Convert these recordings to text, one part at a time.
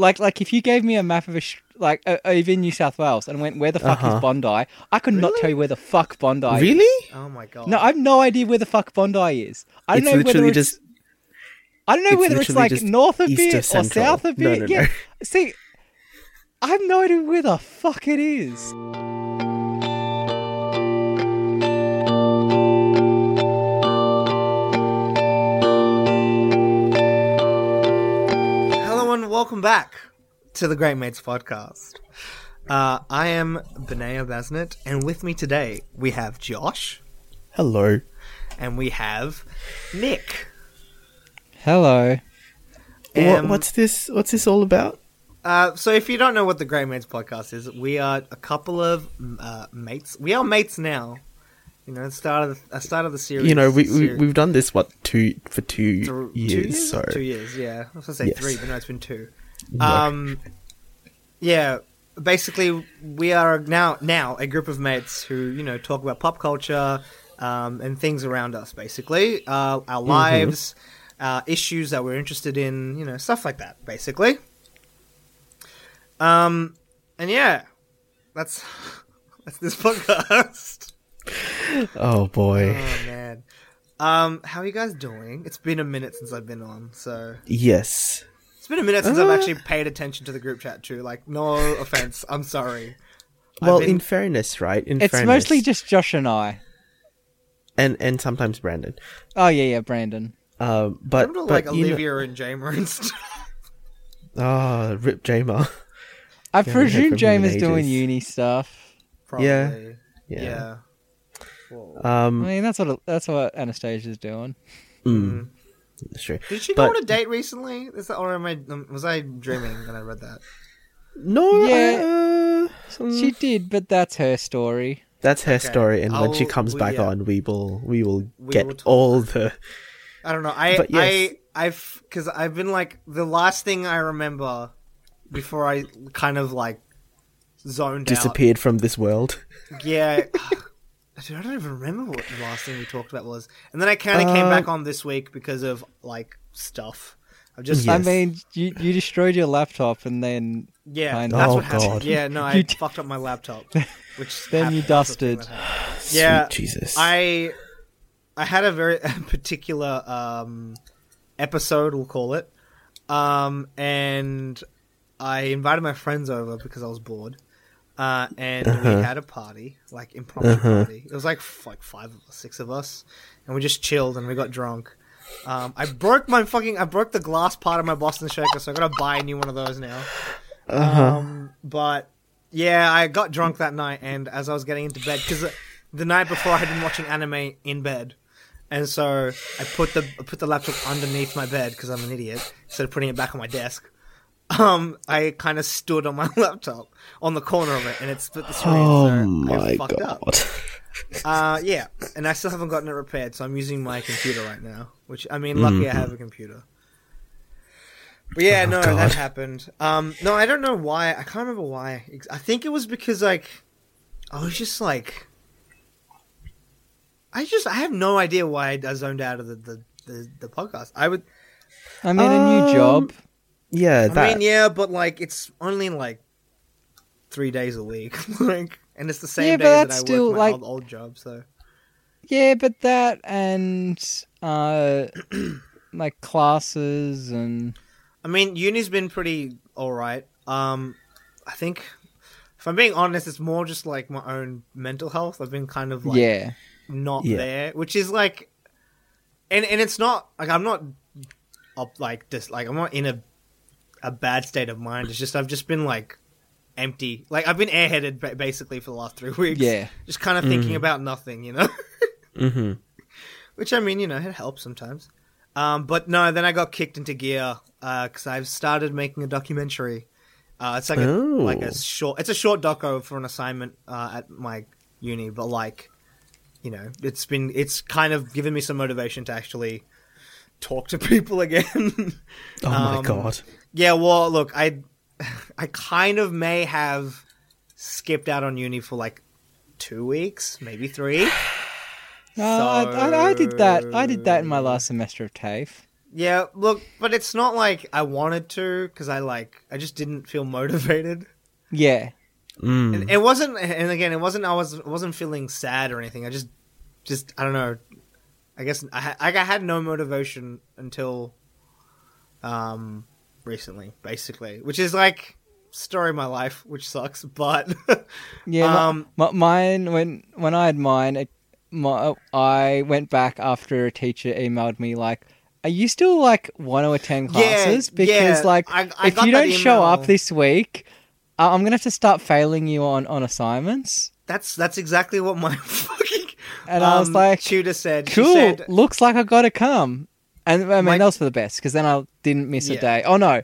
like like if you gave me a map of a sh- like uh, even New South Wales and went where the fuck Uh-huh. is Bondi, I could not tell you where the fuck Bondi. is. Really? Oh my god. No, I have no idea where the fuck Bondi is. I don't It's know whether literally it's, just I don't know it's whether it's literally like just north a east bit or Central. south a No, bit. no, yeah. no. See, I have no idea where the fuck it is. Welcome back to the Great Mates podcast. Uh, I am Benaya Basnet, and with me today we have Josh hello. and we have Nick. Hello. what, Um, what's this? What's this all about? Uh, so if you don't know what the Great Mates podcast is, we are a couple of uh, mates. We are mates now. You know, the start of the, start of the series. You know, we, we we've done this what two for two years. two years? So two years, yeah. I was gonna say Yes. three, but no, it's been two. No. Um, yeah. Basically, we are now now a group of mates who you know talk about pop culture um, and things around us. Basically, uh, Mm-hmm. our lives, uh, issues that we're interested in, you know, stuff like that. Basically. Um, and yeah, that's that's this podcast. oh boy, Oh man. Um, how are you guys doing? It's been a minute since I've been on, so yes. it's been a minute since I've Uh. actually paid attention to the group chat too. Like, no offense, I'm sorry. Well, been- in fairness, right? In It's fairness, mostly just Josh and I. and and sometimes Brandon. Oh yeah, yeah, Brandon. Um, but Remember, but like you know- Olivia and Jamer and stuff. Ah, rip Jamer. I presume from Jamer's doing uni stuff. Probably. Yeah. Yeah. Yeah. Whoa. I Um, mean, that's what that's what Anastasia's doing. mm, that's true. Did she go but- on a date recently? Is that, or am I um, was I dreaming when I read that? No, Yeah. uh, mm, She did, but that's her story. that's her Okay. story, and when she I'll- comes we- back yeah. on, we will we will We get will talk. all the. I don't know. I But yes. I I've because I've been like the last thing I remember before I kind of like zoned disappeared from this world. out. Yeah. Dude, I don't even remember what the last thing we talked about was. And then I kind of came Uh, back on this week because of like stuff. I've just Yes. I mean, you you destroyed your laptop and then yeah, Kind that's of. what Oh, happened. God. Yeah, no, I You fucked up my laptop, which Then you happened- that's the thing dusted. that. Sweet Yeah, Jesus. I I had a very particular um, episode, we'll call it, um, and I invited my friends over because I was bored, uh, and Uh-huh. we had a party, like impromptu Uh-huh. party. It was like f- like five or six of us, and we just chilled and we got drunk. Um, I broke my fucking I broke the glass part of my Boston Shaker, so I gotta buy a new one of those now. uh-huh. Um, but yeah, I got drunk that night, and as I was getting into bed, because the night before I had been watching anime in bed, and so I put the I put the laptop underneath my bed because I'm an idiot instead of putting it back on my desk. Um, I kind of stood on my laptop on the corner of it, and it split the screen. oh so I my fucked god. up. Uh, yeah, and I still haven't gotten it repaired, so I'm using my computer right now. Which I mean, lucky I have a computer. But yeah, Oh, no, God. that happened. Um, no, I don't know why. I can't remember why. I think it was because like I was just like, I just I have no idea why I zoned out of the the, the, the podcast. I would, I mean, a new Um, job. Yeah, I that. mean, yeah, but like it's only like three days a week, like, and it's the same Yeah, days that I still, work my like- old, old job. So Yeah, but that and uh, like classes and I mean, uni's been pretty all right. Um, I think, if I'm being honest, it's more just like my own mental health. I've been kind of like yeah, not Yeah. there, which is like, and and it's not like I'm not up like this. Like I'm not in a a bad state of mind. It's just I've just been like empty. Like I've been airheaded basically for the last three weeks. yeah. just kind of thinking about nothing, you know. hmm Which I mean, you know, it helps sometimes. Um, but no, then I got kicked into gear because I've started making a documentary. Uh, it's like a Oh. like a short. It's a short doco for an assignment uh, at my uni, but like, you know, it's been it's kind of given me some motivation to actually talk to people again. Oh my Um, god. Yeah, well, look, I I kind of may have skipped out on uni for like two weeks, maybe three. Uh, I, I, I did that. I did that in my last semester of TAFE. Yeah, look, but it's not like I wanted to because I like I just didn't feel motivated. Yeah. Mm. And it wasn't, and again, it wasn't. I was wasn't feeling sad or anything. I just, just I don't know. I guess I I had no motivation until, um, recently, basically, which is like story of my life, which sucks. But Yeah, Um, mi- mine when when I had mine, it, my, I went back after a teacher emailed me like, "Are you still like want to attend classes? Yeah? Because yeah, like, I- I if you don't show up this week, uh, I'm gonna have to start failing you on on assignments." that's that's exactly what my fucking And I was um, like, tutor said. She "Cool, said, looks like I gotta come." And I mean, My- that was for the best because then I didn't miss a day. Oh no,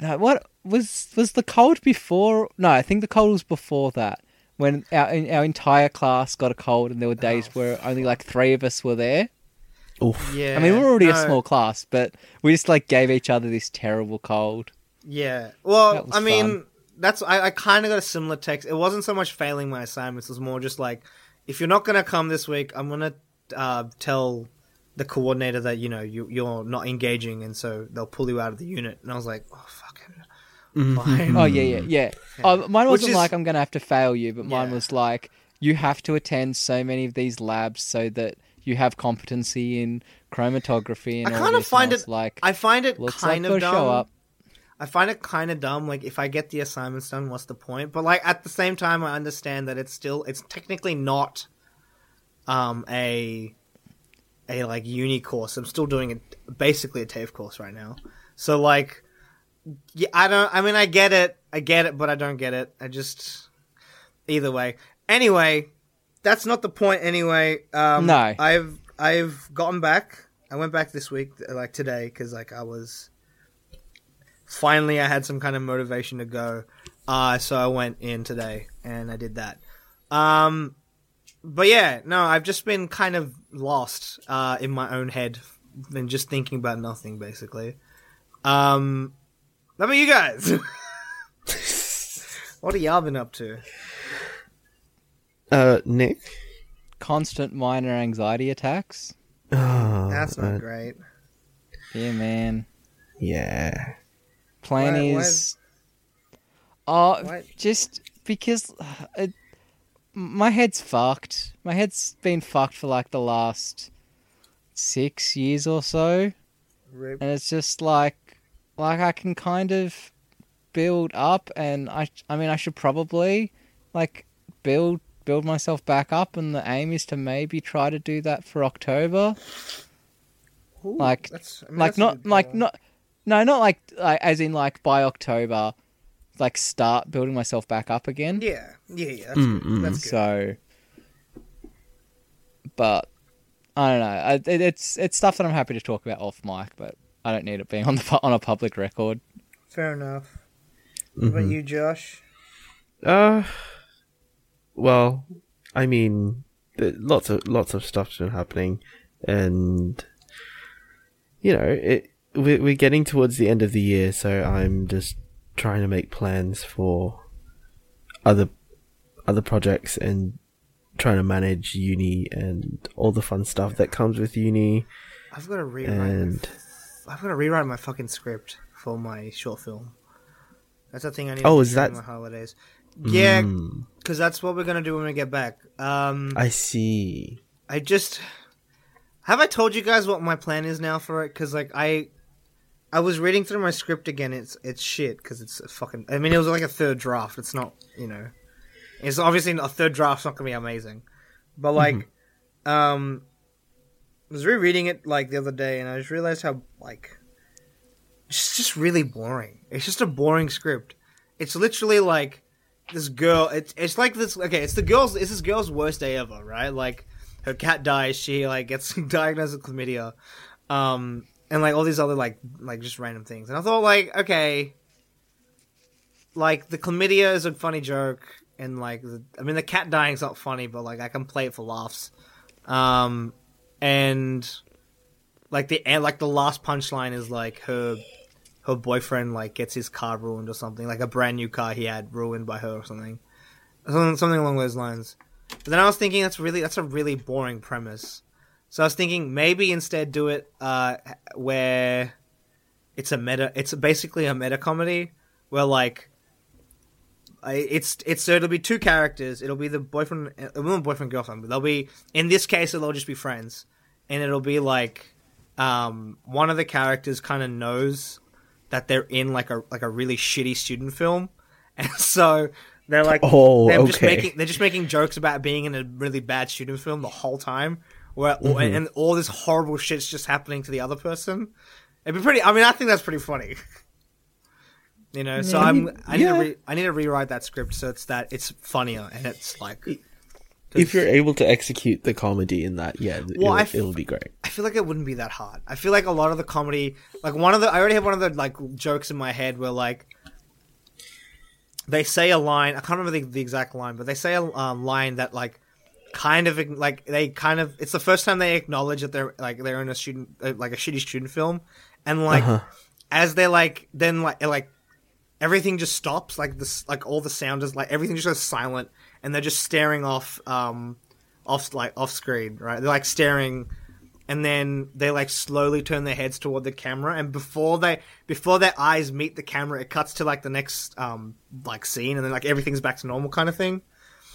no, what was was the cold before? No, I think the cold was before that. When our our entire class got a cold, and there were days Oh, where only like three of us were there. Oof. yeah. I mean, we we're already a small class, but we just like gave each other this terrible cold. Yeah. Well, I mean, fun. that's I, I kind of got a similar text. It wasn't so much failing my assignments; it was more just like, if you're not gonna come this week, I'm gonna uh, tell the coordinator that you know you you're not engaging, and so they'll pull you out of the unit. And I was like, oh fuck it, fine. Oh yeah, yeah, yeah. Oh, mine wasn't is- like I'm gonna have to fail you, but mine Yeah. was like you have to attend so many of these labs so that you have competency in chromatography and I kind of find it like I find it looks like kind of dumb. show up. I find it kind of dumb. Like if I get the assignments done, what's the point? But like at the same time, I understand that it's still it's technically not um a a like uni course. I'm still doing it basically a TAFE course right now. So like, yeah, I don't. I mean, I get it. I get it, but I don't get it. I just either way. Anyway, that's not the point. Anyway, um, No. I've I've gotten back. I went back this week, like today, because like I was finally I had some kind of motivation to go. Uh, so I went in today and I did that. Um, but yeah, no, I've just been kind of lost uh, in my own head and just thinking about nothing, basically. Um, how about you guys? what have y'all been up to? Uh, Nick. Constant minor anxiety attacks. Oh, That's not uh, great. Yeah, man. Yeah. Plan Why- why- is. Oh, Why- just because uh, it, my head's fucked. My head's been fucked for like the last six years or so. Rip. and it's just like like I can kind of build up and I I mean I should probably like build build myself back up and the aim is to maybe try to do that for October Ooh, like- that's, I mean, like not like uh, not no not like like as in like by October like start building myself back up again Yeah, yeah, yeah. That's Mm, good. mm. That's good. so but I don't know I, it, it's it's stuff that I'm happy to talk about off mic but I don't need it being on the on a public record Fair enough. What about Mhm. you, Josh? Uh, well, I mean, lots of lots of stuff's been happening, and you know, it we're we're getting towards the end of the year, so I'm just trying to make plans for other other projects and trying to manage uni and all the fun stuff that comes with uni. I've got to rewrite. And My, I've got to rewrite my fucking script for my short film. That's the thing I need. Oh, to is do that- my holidays? Yeah, Mm, because that's what we're gonna do when we get back. Um, I, see. I just have I told you guys what my plan is now for it? Because like I, I was reading through my script again. It's it's shit because it's a fucking. I mean, it was like a third draft. It's not you know, it's obviously a third draft's not gonna be amazing, but like, um, I was rereading it like the other day, and I just realized how like it's just really boring. It's just a boring script. It's literally like this girl. It's it's like this. Okay, it's the girl's. It's this girl's worst day ever, right? Like her cat dies. She like gets diagnosed with chlamydia, um, and like all these other like like just random things. And I thought like okay, like the chlamydia is a funny joke, and like the, I mean the cat dying's not funny, but like I can play it for laughs. Um, and like the and like the last punchline is like her her boyfriend like gets his car ruined or something, like a brand new car he had ruined by her or something, something, something along those lines. But then I was thinking that's really that's a really boring premise. So I was thinking maybe instead do it uh, where it's a meta. It's basically a meta comedy where like it's it's so it'll be two characters. It'll be the boyfriend, uh, well, boyfriend girlfriend. But they'll be in this case they'll just be friends, and it'll be like um, one of the characters kind of knows that they're in like a like a really shitty student film, and so they're like Oh, they're just okay. making they're just making jokes about being in a really bad student film the whole time, where Mm-hmm. and all this horrible shit's just happening to the other person. It'd be pretty. I mean, I think that's pretty funny. You know, so I'm. I need yeah. to re, I need to rewrite that script so it's that it's funnier and it's like. If you're able to execute the comedy in that, yeah, Well, it'll, I f- it'll be great. I feel like it wouldn't be that hard. I feel like a lot of the comedy, like one of the, I already have one of the like jokes in my head where like they say a line. I can't remember the, the exact line, but they say a um, line that like kind of like they kind of. It's the first time they acknowledge that they're like they're in a student uh, like a shitty student film, and like Uh-huh. as they're like then like like everything just stops. Like this like all the sound is like everything just goes silent and they're just staring off um off like off screen right? They're like staring. And then they like slowly turn their heads toward the camera. And before they before their eyes meet the camera it cuts to like the next um like scene and then like everything's back to normal kind of thing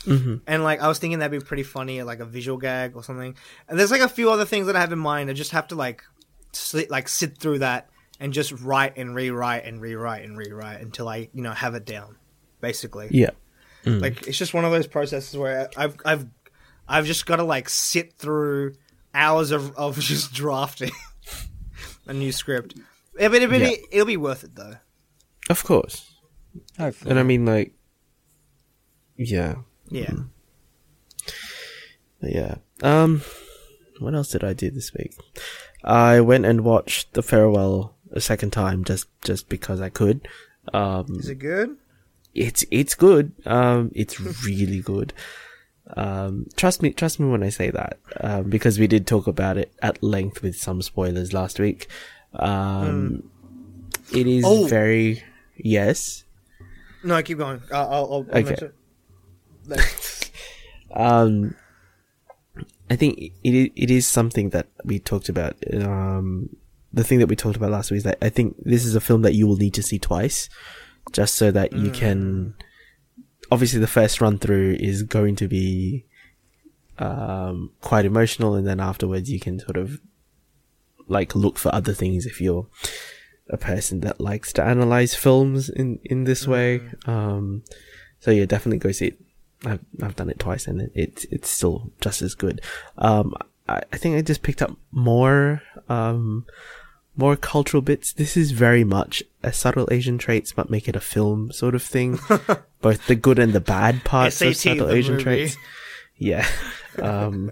Mm-hmm. and like i was thinking that'd be pretty funny like a visual gag or something and there's like a few other things that i have in mind i just have to like sit like sit through that and just write and rewrite and rewrite and rewrite until i you know have it down basically Yeah. Mm. like it's just one of those processes where I've I've I've just got to like sit through hours of, of just drafting a new script. Yeah, but it'll be, Yeah. it'll be worth it though. Of course. Hopefully. And I mean, like, yeah, Yeah. yeah. Um, what else did I do this week? I went and watched The Farewell a second time just just because I could. Um, Is it good? it's it's good. Um, it's really good. Um, trust me, trust me when I say that, um, because we did talk about it at length with some spoilers last week. Um, it is Oh. very yes. No, I keep going. I'll, I'll, I'll Okay. Um, I think it it is something that we talked about. Um, the thing that we talked about last week is that I think this is a film that you will need to see twice, just so that you can. Obviously, the first run through is going to be um, quite emotional, and then afterwards you can sort of like look for other things if you're a person that likes to analyze films in in this way. Um, so yeah, definitely go see it. I've I've done it twice and it, it's it's still just as good. Um, I, I think I just picked up more um more cultural bits. This is very much a subtle Asian traits, but make it a film sort of thing. Both the good and the bad parts of subtle Asian movie. traits. Yeah, um,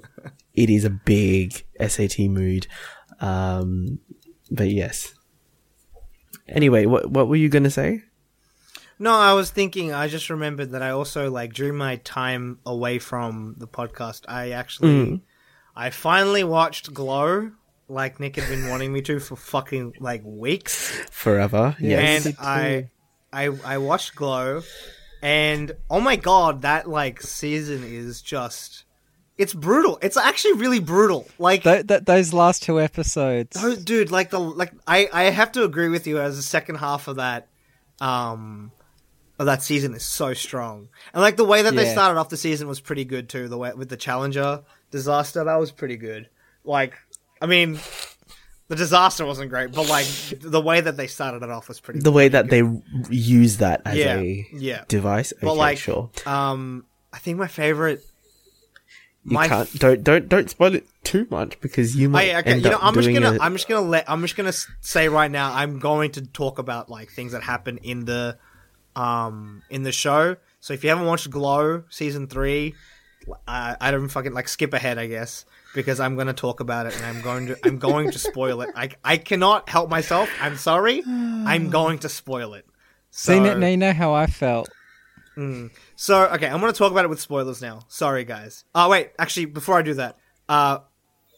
it is a big SAT mood. Um, but yes. Anyway, what what were you gonna say? No, I was thinking. I just remembered that I also like during my time away from the podcast, I actually, Mm. I finally watched Glow, like Nick had been wanting me to for fucking like weeks. Forever. Yeah. Yes. and. I, I I watched Glow, and oh my god, that like season is just, it's brutal. It's actually really brutal. Like, Th- th- those last two episodes. oh, dude, like the like I I have to agree with you as the second half of that, um, of that season is so strong, and like the way that they started off the season was pretty good too. The way with the Challenger disaster, that was pretty good. Like, I mean. The disaster wasn't great, but like the way that they started it off was pretty. the way that they use that as Yeah, a yeah. device. Okay, But like, sure. um, I think my favorite. You my can't don't don't don't spoil it too much because you Oh, might yeah, okay. end You know, up I'm just gonna, a- I'm just gonna let, I'm just gonna say right now, I'm going to talk about like things that happen in the, um, in the show. So if you haven't watched Glow season three, I, I don't fucking like skip ahead, I guess, because I'm going to talk about it and I'm going to, I'm going to spoil it. I, I cannot help myself. I'm sorry. I'm going to spoil it. So, See, now you know how I felt. So okay, I'm gonna talk about it with spoilers now. Sorry, guys. Oh wait, actually, before I do that, uh,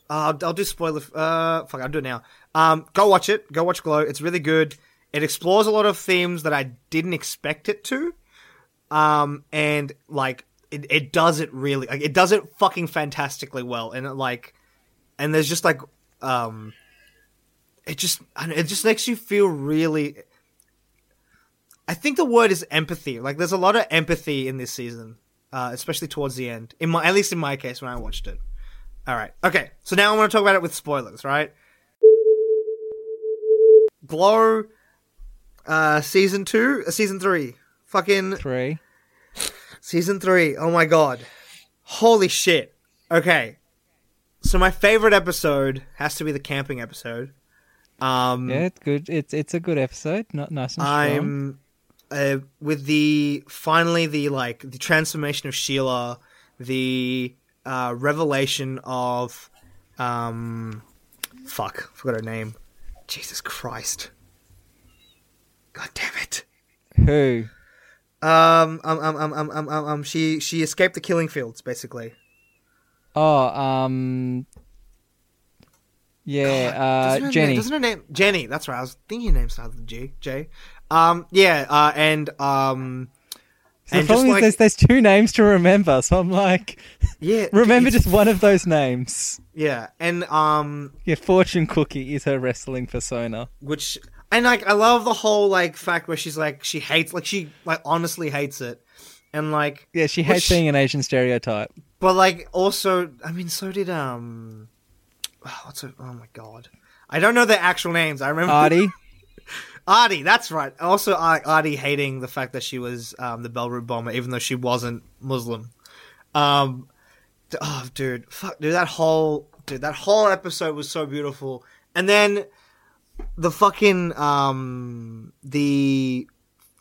I'll, I'll do spoiler. Uh, fuck, I'll do it now. Um, go watch it. Go watch Glow. It's really good. It explores a lot of themes that I didn't expect it to. Um, and like it, it does it really like it does it fucking fantastically well. And it, like and there's just like um, it just it just makes you feel really. I think the word is empathy. Like there's a lot of empathy in this season, uh, especially towards the end. In my at least in my case when I watched it. All right, okay. So now I want to talk about it with spoilers, right? Glow, uh, season two, uh, season three, fucking Three. Season three. Oh my god. Holy shit. Okay. So my favorite episode has to be the camping episode. Um Yeah, it's good. It's it's a good episode. Not nice and. I'm uh, with the finally the like the transformation of Sheila, the uh revelation of um fuck, forgot her name. Jesus Christ. God damn it. Who? Um, um, um, um, um, um, um, um, she she escaped the killing fields, basically. Oh, um. Yeah, Doesn't uh, her name- Jenny. doesn't her name Jenny? That's right. I was thinking her name started with G. J. Um, yeah. Uh, and um, So the and just problem like is there's, there's two names to remember, so I'm like, yeah, remember just one of those names. yeah, and um, Yeah, Fortune Cookie is her wrestling persona. which and like I love the whole like fact where she's like she hates like she like honestly hates it, and like Yeah, she hates being an Asian stereotype. but like also I mean so did um, oh, what's oh my god. I don't know their actual names. I remember Arthie, Arthie, that's right. Also, Ar- Arthie hating the fact that she was um, the Beirut bomber, even though she wasn't Muslim. Um, oh, dude, fuck, dude, that whole dude, that whole episode was so beautiful. And then the fucking um the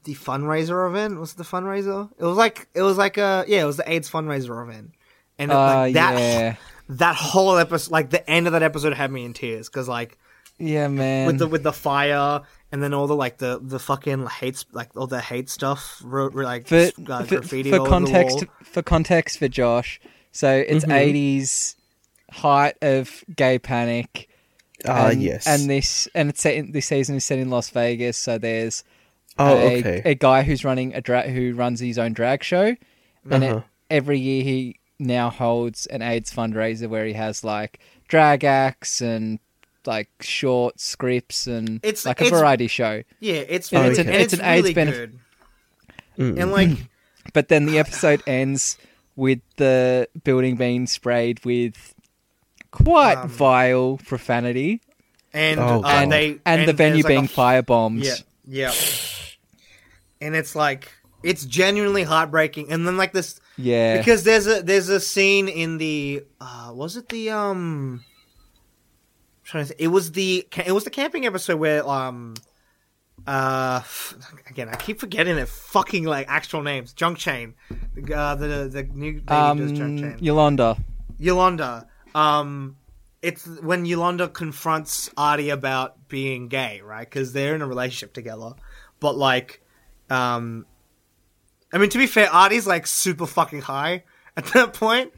the fundraiser event was it the fundraiser. It was like it was like a yeah, it was the AIDS fundraiser event. And it, uh, like, that yeah, that whole episode, like the end of that episode, had me in tears because like yeah, man. with the with the fire and then all the like the the fucking hates like all the hate stuff wrote like for, uh, for, graffiti for context, for context for Josh, so it's Mhm. 80s height of gay panic. Ah, and, yes. and this and it's set in, this season is set in Las Vegas. So there's oh, a, okay. a guy who's running a drag who runs his own drag show, and Uh-huh. it, every year he now holds an AIDS fundraiser where he has like drag acts and like short scripts and It's- like a it's- variety show. Yeah, it's And really, it's an- and it's it's an AIDS really benef- good. Mm. And like But then the episode ends with the building being sprayed with quite Um, vile profanity and Oh, uh, God. and they and, the venue there's, like, being a- firebombed. Yeah, yeah. And it's like it's genuinely heartbreaking. And then like this Yeah. because there's a there's a scene in the uh was it the um I'm trying to think, it was the it was the camping episode where um uh f- again I keep forgetting their fucking like actual names Junk Chain uh, the the new lady um, Junk Chain Yolanda. Yolanda um it's when Yolanda confronts Arthie about being gay right because they're in a relationship together but like um I mean, to be fair, Arthie's like super fucking high at that point,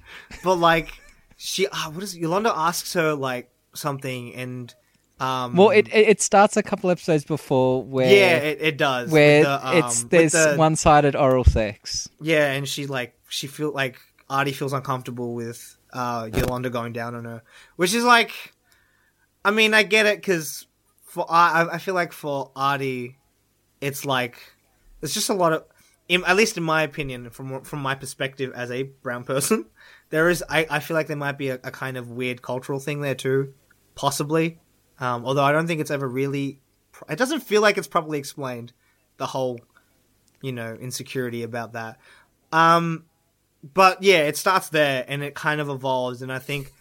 but like she, ah, what is it? Yolanda asks her like something, and um, Well, it, it starts a couple episodes before where yeah, it, it does. where the, um, it's there's the- one sided oral sex. yeah, and she like she feel like Arthie feels uncomfortable with uh Yolanda going down on her, which is like, I mean, I get it because for I I feel like for Arthie, it's like it's just a lot of, in, at least in my opinion, from from my perspective as a brown person, there is I, I feel like there might be a, a kind of weird cultural thing there too, possibly. Um, although I don't think it's ever really, it doesn't feel like it's properly explained, the whole, you know, insecurity about that. Um, but yeah, it starts there and it kind of evolves, and I think.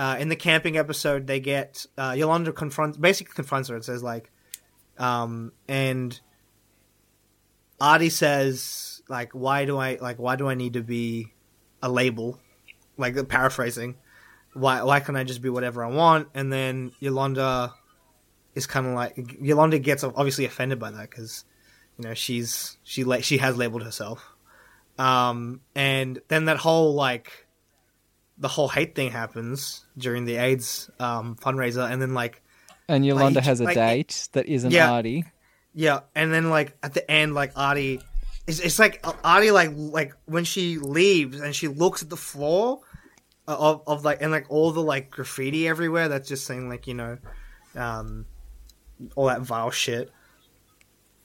Uh, in the camping episode, they get uh, Yolanda confronts, basically confronts her and says like, um, and Arthie says like, why do I like why do I need to be a label? Like paraphrasing, why why can't I just be whatever I want? And then Yolanda is kind of like Yolanda gets obviously offended by that because you know she's she la- she has labeled herself, um, and then that whole like the whole hate thing happens during the AIDS um, fundraiser, and then like And Yolanda each- has a like, date that isn't Yeah. Arthie. Yeah, and then like at the end, like Arthie, it's, it's like Arthie like like when she leaves and she looks at the floor, of of like and like all the like graffiti everywhere that's just saying like you know, um, all that vile shit.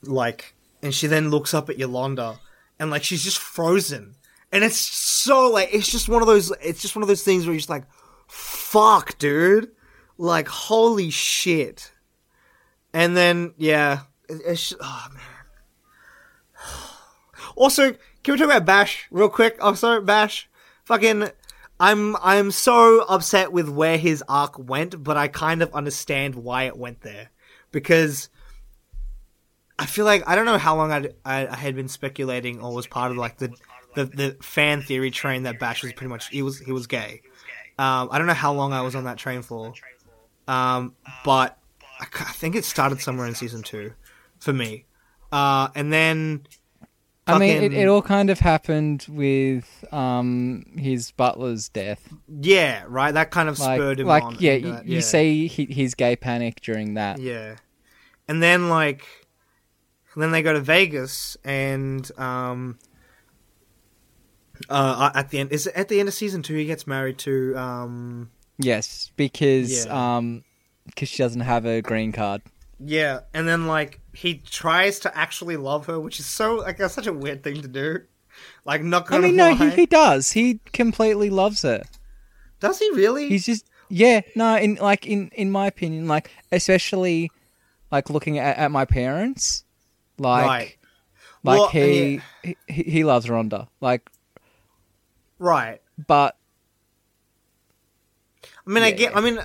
Like, and she then looks up at Yolanda, and like she's just frozen, and it's so like it's just one of those it's just one of those things where you're just like, fuck, dude, like holy shit. And then yeah, it's oh man. Also, can we talk about Bash real quick? Oh, also, Bash, fucking, I'm I'm so upset with where his arc went, but I kind of understand why it went there because I feel like I don't know how long I'd, I I had been speculating or was part of like the the, the fan theory train that Bash was pretty much he was he was gay. Um, I don't know how long I was on that train for, um, but I, I think it started somewhere in season two for me, uh, and then. I mean, it, it all kind of happened with um his butler's death. Yeah, right. That kind of Like, spurred him like on. yeah, you, that, you see his gay panic during that. yeah, and then like, then they go to Vegas, and um, uh, at the end is at the end of season two he gets married to um, Yes, because Yeah. um, because she doesn't have a green card. yeah, and then like he tries to actually love her, which is so like that's such a weird thing to do. Like, not I mean, no, he, he does. He completely loves her. does he really? He's just yeah, no, in like in in my opinion, like especially like looking at, at my parents, like Right. like Well, he, he he loves Rhonda, like right. but I mean, I Yeah. get. I mean,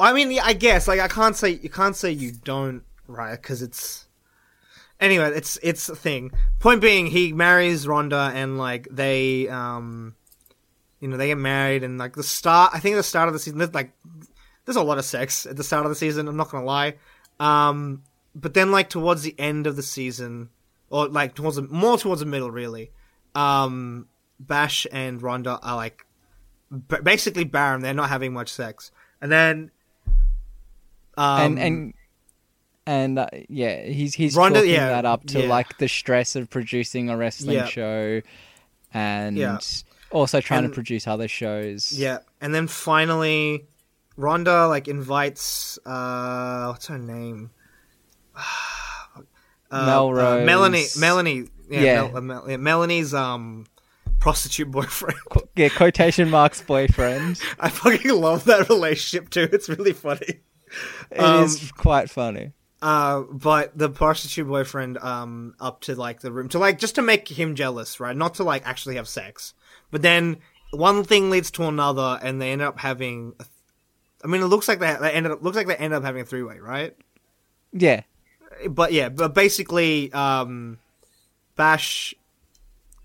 I mean, I guess. Like, I can't say you can't say you don't, right? Because it's anyway. It's it's a thing. Point being, he marries Rhonda, and like they, um, you know, they get married, and like the start. I think the start of the season, like, there's a lot of sex at the start of the season. I'm not gonna lie. Um, but then like towards the end of the season, or like towards the, more towards the middle, really. Um, Bash and Rhonda are like b- basically barren. They're not having much sex, and then um, and and and uh, yeah, he's he's Rhonda- chalking yeah, that up to yeah. like the stress of producing a wrestling Yeah. show, and also trying And- to produce other shows. yeah, and then finally, Rhonda like invites uh, what's her name? Uh, Melrose. uh, Melanie. Melanie. Yeah, Yeah. Mel- uh, Mel- yeah, Melanie's um prostitute boyfriend. Yeah, quotation marks boyfriend. I fucking love that relationship too. It's really funny. It is Um, quite funny. Uh, but the prostitute boyfriend um up to like the room to like just to make him jealous, right? Not to like actually have sex. But then one thing leads to another, and they end up having. I mean, it looks like they, they ended up looks like they ended up having a three way, right? Yeah, But yeah, but basically, um, Bash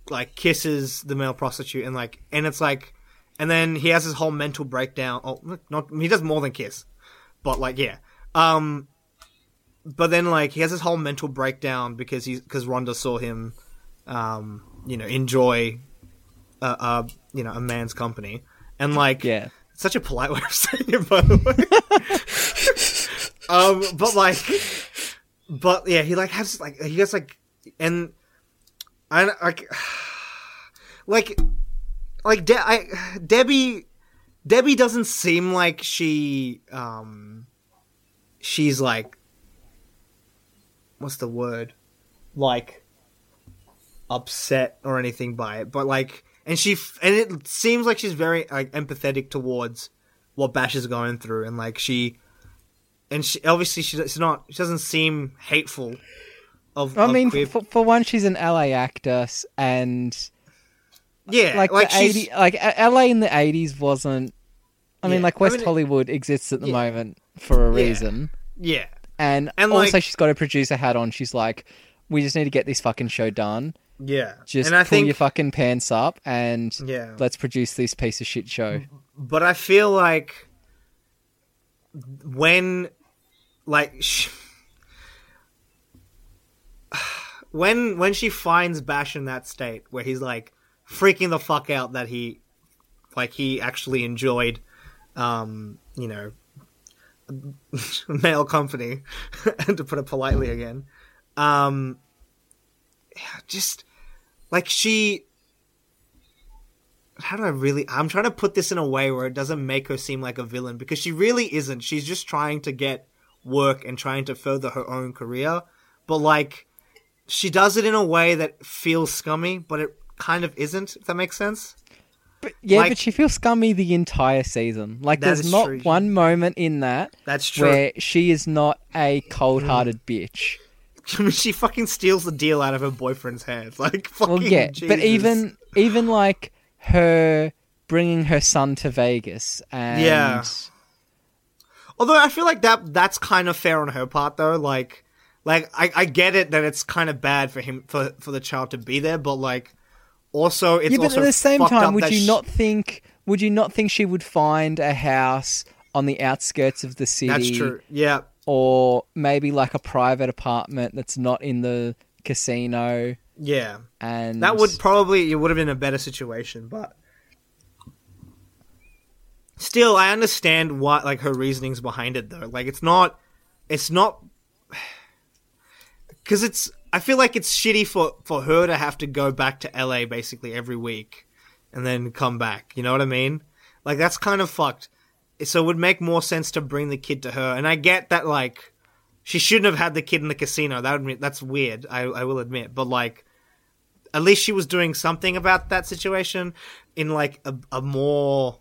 like kisses the male prostitute, and like, and it's like, and then he has his whole mental breakdown. Oh, not he does more than kiss, but like, yeah. Um, but then like he has his whole mental breakdown because he's because Rhonda saw him, um, you know, enjoy, a, uh, you know, a man's company, and like, yeah. such a polite way of saying it, by the way. um, but like, but yeah, he like has like he gets like, and I like, like, like De- I, Debbie, Debbie doesn't seem like she, um, she's like, what's the word, like, upset or anything by it, but like, and she and it seems like she's very like empathetic towards what Bash is going through, and like she, and she obviously she's not she doesn't seem hateful. Of, I of mean, queer- for, for one, she's an LA actor, s- and yeah, like, like, the eighty, like LA in the eighties wasn't. I mean, Yeah, like I West mean, Hollywood exists at the yeah. moment for a Yeah. reason, yeah, and, And, also like- she's got a producer hat on. She's like, "We just need to get this fucking show done. yeah. Just and I pull think your fucking pants up and yeah, let's produce this piece of shit show." but I feel like when like sh- when when she finds Bash in that state where he's like freaking the fuck out that he like he actually enjoyed um you know male company and to put it politely again um just like she how do I really? I'm trying to put this in a way where it doesn't make her seem like a villain because she really isn't. She's just trying to get work and trying to further her own career, but like she does it in a way that feels scummy, but it kind of isn't. If that makes sense. But yeah, Like- but she feels scummy the entire season. Like there's not true. one moment in that That's true. where she is not a cold-hearted mm. bitch. I mean, she fucking steals the deal out of her boyfriend's hands. Like fucking. Well, yeah, but even even like her bringing her son to Vegas and Yeah. Although I feel like that that's kind of fair on her part though. Like like I, I get it that it's kind of bad for him for for the child to be there, but like also it's yeah, but also at the same time, would you sh- not think? Would you not think she would find a house on the outskirts of the city, That's true. Yeah. or maybe like a private apartment that's not in the casino? Yeah. And That would probably it would have been a better situation, but still I understand what like her reasonings behind it though. Like it's not it's not cuz it's I feel like it's shitty for for her to have to go back to LA basically every week and then come back. You know what I mean? Like that's kind of fucked. So it would make more sense to bring the kid to her. And I get that like she shouldn't have had the kid in the casino. That would that's weird. I I will admit, but like at least she was doing something about that situation in like a, a more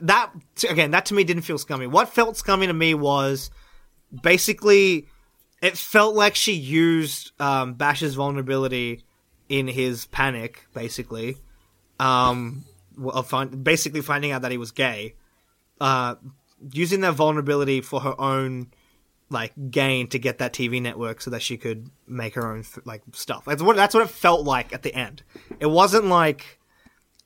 that again that to me didn't feel scummy what felt scummy to me was basically it felt like she used um, bash's vulnerability in his panic basically um of find, basically finding out that he was gay uh using that vulnerability for her own like gain to get that TV network so that she could make her own like stuff. That's what that's what it felt like at the end. It wasn't like,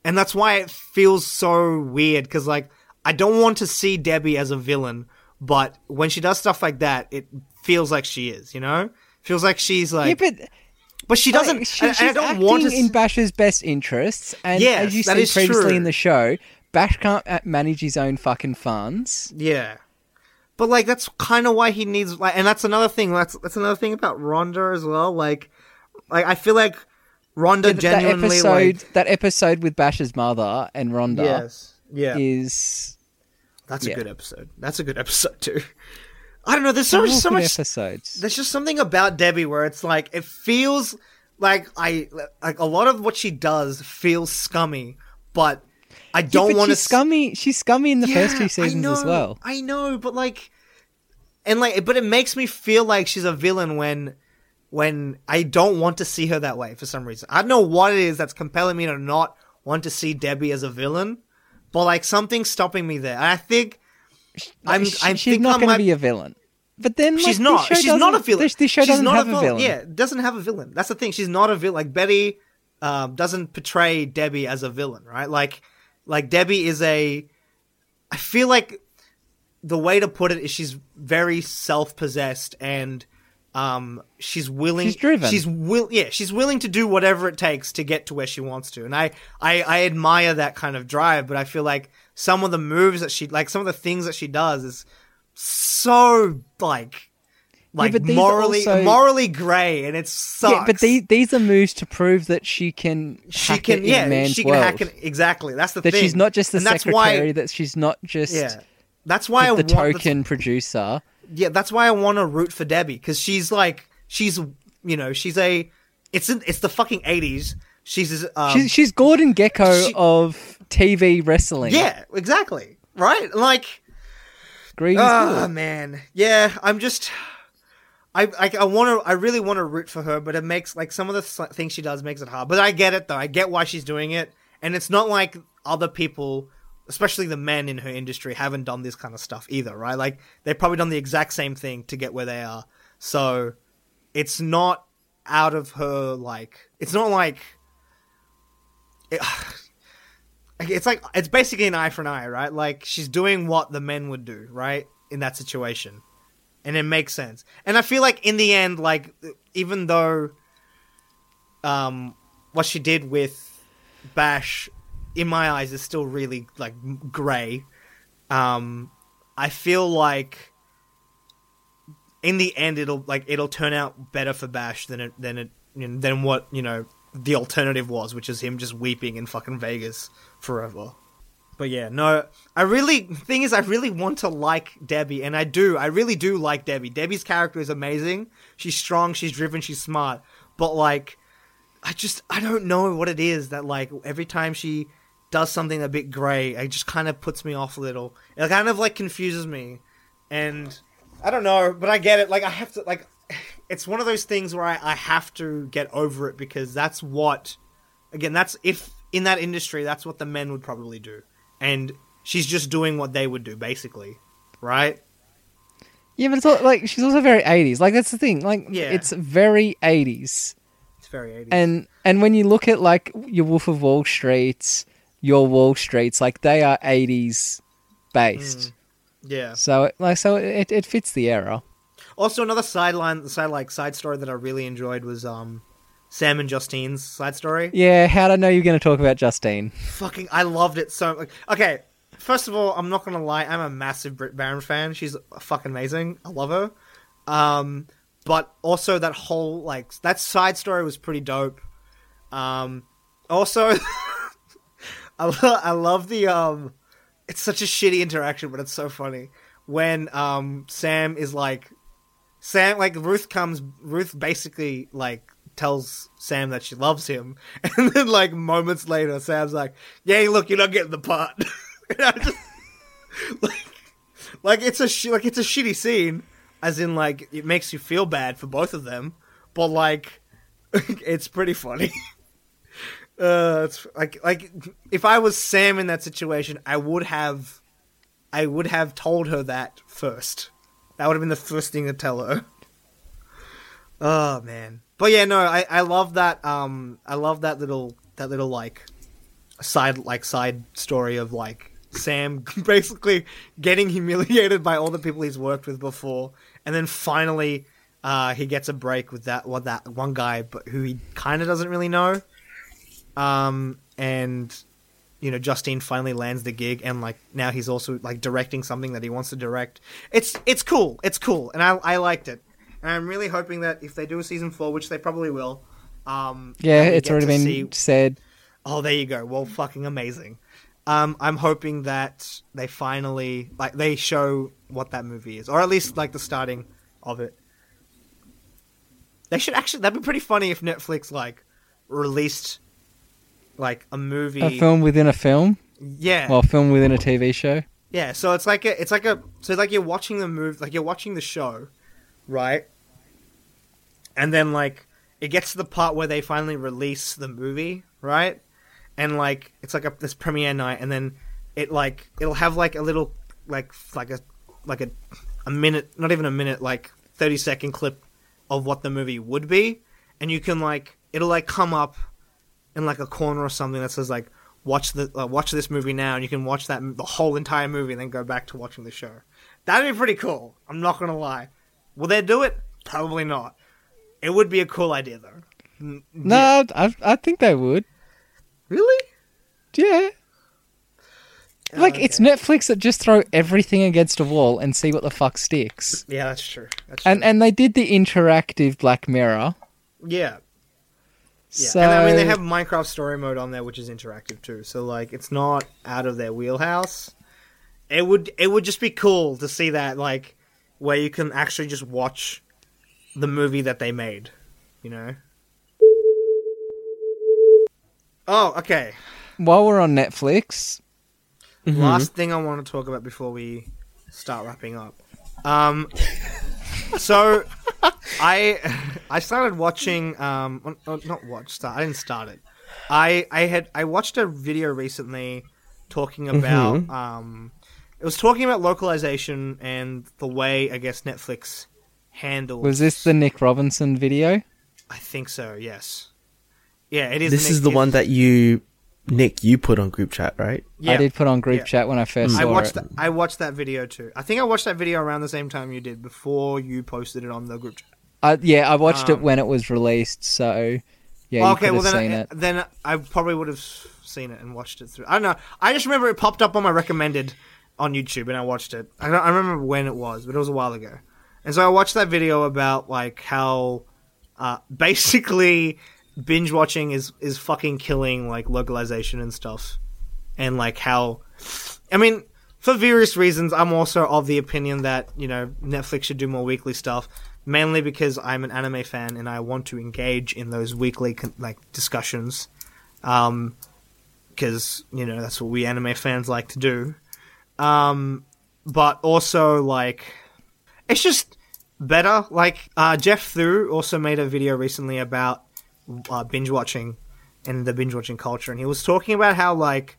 and that's why it feels so weird because like I don't want to see Debbie as a villain, but when she does stuff like that, it feels like she is. You know, feels like she's yeah, like, but but she doesn't. like, she, and- and she's I don't acting want to. in Bash's best interests, and Yes, as you said previously true. in the show, Bash can't uh, manage his own fucking funds. Yeah. But like that's kind of why he needs like and that's another thing that's that's another thing about Rhonda as well like like I feel like Rhonda That- that genuinely episode, like that episode with Bash's mother and Rhonda yes yeah is that's a good episode that's a good episode too I don't know there's so, so much episodes. there's just something about Debbie where it's like it feels like I like a lot of what she does feels scummy but I don't but want to scummy. She's scummy in the first two seasons know, as well. I know, but like, and like, but it makes me feel like she's a villain when, when I don't want to see her that way for some reason. I don't know what it is that's compelling me to not want to see Debbie as a villain, but like something's stopping me there. And I think I'm, She- I she's not going to be a villain. But then like, She's not. She's not a villain. This, this show She's doesn't not have a a villain. villain. Yeah, doesn't have a villain. That's the thing. She's not a villain. Like Betty um, doesn't portray Debbie as a villain, right? Like, like Debbie is a. I feel like the way to put it is she's very self-possessed and um, she's willing. She's driven. She's will. Yeah, she's willing to do whatever it takes to get to where she wants to, and I, I, I admire that kind of drive. But I feel like some of the moves that she, like some of the things that she does, is so like like are morally also- morally grey and it sucks. Yeah, but these these are moves to prove that she can she hack can yeah man's she can world. hack it exactly. That's the that thing. she's not just the and that's secretary. Why, that she's not just yeah, that's why I the want token producer. Yeah, that's why I want to root for Debbie because she's like she's you know she's a it's in, it's the fucking eighties. She's um, she's she's Gordon Gekko she- of TV wrestling. yeah exactly right like Green Oh good. man, yeah. I'm just, I, I, I want to, I really want to root for her, but it makes like some of the things she does makes it hard. But I get it though. I get why she's doing it, and it's not like other people, especially the men in her industry, haven't done this kind of stuff either, right? Like they've probably done the exact same thing to get where they are. So it's not out of her like, it's not like. It, it's like it's basically an eye for an eye, right? Like she's doing what the men would do, right? In that situation. And it makes sense. And I feel like in the end, like even though um what she did with Bash in my eyes is still really like grey. Um I feel like in the end it'll like it'll turn out better for Bash than it than it you know, than what, you know, the alternative was, which is him just weeping in fucking Vegas forever. But yeah, no, I really thing is I really want to like Debbie, and I do. I really do like Debbie. Debbie's character is amazing. She's strong, she's driven, she's smart. But like, I just I don't know what it is that like every time she does something a bit grey, it just kind of puts me off a little. It kind of like confuses me, and I don't know, but I get it. Like I have to like, it's one of those things where I, I have to get over it because that's what, again, that's if in that industry that's what the men would probably do, and she's just doing what they would do basically, right? Yeah, but it's all, like she's also very eighties. Like that's the thing. Like Yeah. it's very eighties. It's very 80s. And and when you look at like your Wolf of Wall Streets, your Wall Streets, like they are eighties based. yeah. So like so it it fits the era. Also, another sideline, side like side story that I really enjoyed was um, Sam and Justine's side story. Yeah, how'd I know you were going to talk about Justine? Fucking, I loved it so. Like, okay, first of all, I'm not gonna lie, I'm a massive Britt Baron fan. She's fucking amazing. I love her. Um, but also that whole like that side story was pretty dope. Um, also, I lo- I love the um, it's such a shitty interaction, but it's so funny when um Sam is like Sam like Ruth comes Ruth basically like tells Sam that she loves him and then like moments later Sam's like, "Yeah, look, you're not getting the part." just like like it's a sh- like it's a shitty scene as in like it makes you feel bad for both of them, but like it's pretty funny. Uh, it's like like if I was Sam in that situation, I would have I would have told her that first. That would have been the first thing to tell her. Oh man. But yeah, no, I, I love that um I love that little that little like side like side story of like Sam basically getting humiliated by all the people he's worked with before and then finally uh he gets a break with that what that one guy but who he kind of doesn't really know. Um and you know Justine finally lands the gig and like now he's also like directing something that he wants to direct. It's it's cool. It's cool and I I liked it. And I'm really hoping that if they do a season 4, which they probably will, um Yeah, it's already been see- said. Oh, there you go. Well, fucking amazing. Um, I'm hoping that they finally like they show what that movie is, or at least like the starting of it. They should actually. That'd be pretty funny if Netflix like released like a movie. A film within a film, Yeah, or a film within a TV show. yeah. So it's like a, it's like a, so it's like you're watching the movie, like you're watching the show, right? And then like it gets to the part where they finally release the movie, right? And like it's like a this premiere night, and then it like it'll have like a little like like a like a a minute, not even a minute, like thirty second clip of what the movie would be, and you can like it'll like come up in like a corner or something that says like watch the uh, watch this movie now, and you can watch that the whole entire movie and then go back to watching the show. That'd be pretty cool. I'm not gonna lie. Will they do it? Probably not. It would be a cool idea though. N- yeah. No, I I think they would. really? Yeah. Like it's Netflix that just throw everything against a wall and see what the fuck sticks. Yeah, that's true. That's And true. and they did the interactive Black Mirror. yeah, yeah. So and I mean, they have Minecraft Story Mode on there, which is interactive too. So like, it's not out of their wheelhouse. It would it would just be cool to see that like where you can actually just watch the movie that they made. You know. Oh, okay. while we're on Netflix, Last thing I want to talk about before we start wrapping up. Um, so I I started watching um well, well, not watch start I didn't start it. I I had I watched a video recently talking about um it was talking about localization and the way I guess Netflix handles. was this the Nick Robinson video? I think so. Yes. Yeah, it is. This Nick- is the one that you, Nick, you put on group chat, right? Yeah. I did put on group Yeah. chat when I first I saw watched it. that. I watched that video too. I think I watched that video around the same time you did, before you posted it on the group chat. I, yeah, I watched Um, it when it was released, so yeah, you okay, could well have then, seen I, it. then I probably would have seen it and watched it through. I don't know. I just remember it popped up on my recommended on YouTube, and I watched it. I don't. I remember when it was, but it was a while ago. And so I watched that video about like how, uh, basically, binge watching is is fucking killing like localization and stuff, and like how, I mean, for various reasons, I'm also of the opinion that you know Netflix should do more weekly stuff. Mainly because I'm an anime fan and I want to engage in those weekly con- like discussions, um, because you know that's what we anime fans like to do. Um, but also like it's just better. Like uh, Jeff Thu also made a video recently about uh, binge watching and the binge watching culture, and he was talking about how like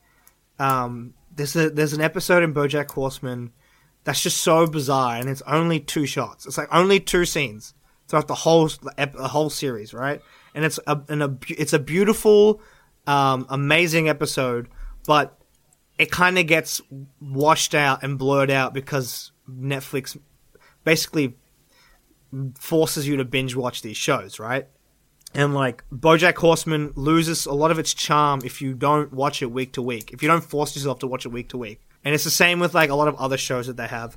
um, there's a there's an episode in BoJack Horseman that's just so bizarre, and it's only two shots. It's like only two scenes throughout the whole the whole series, right? And it's a, and a it's a beautiful, um, amazing episode, but it kind of gets washed out and blurred out because Netflix basically forces you to binge watch these shows, right? And like BoJack Horseman loses a lot of its charm if you don't watch it week to week. If you don't force yourself to watch it week to week. And it's the same with like a lot of other shows that they have.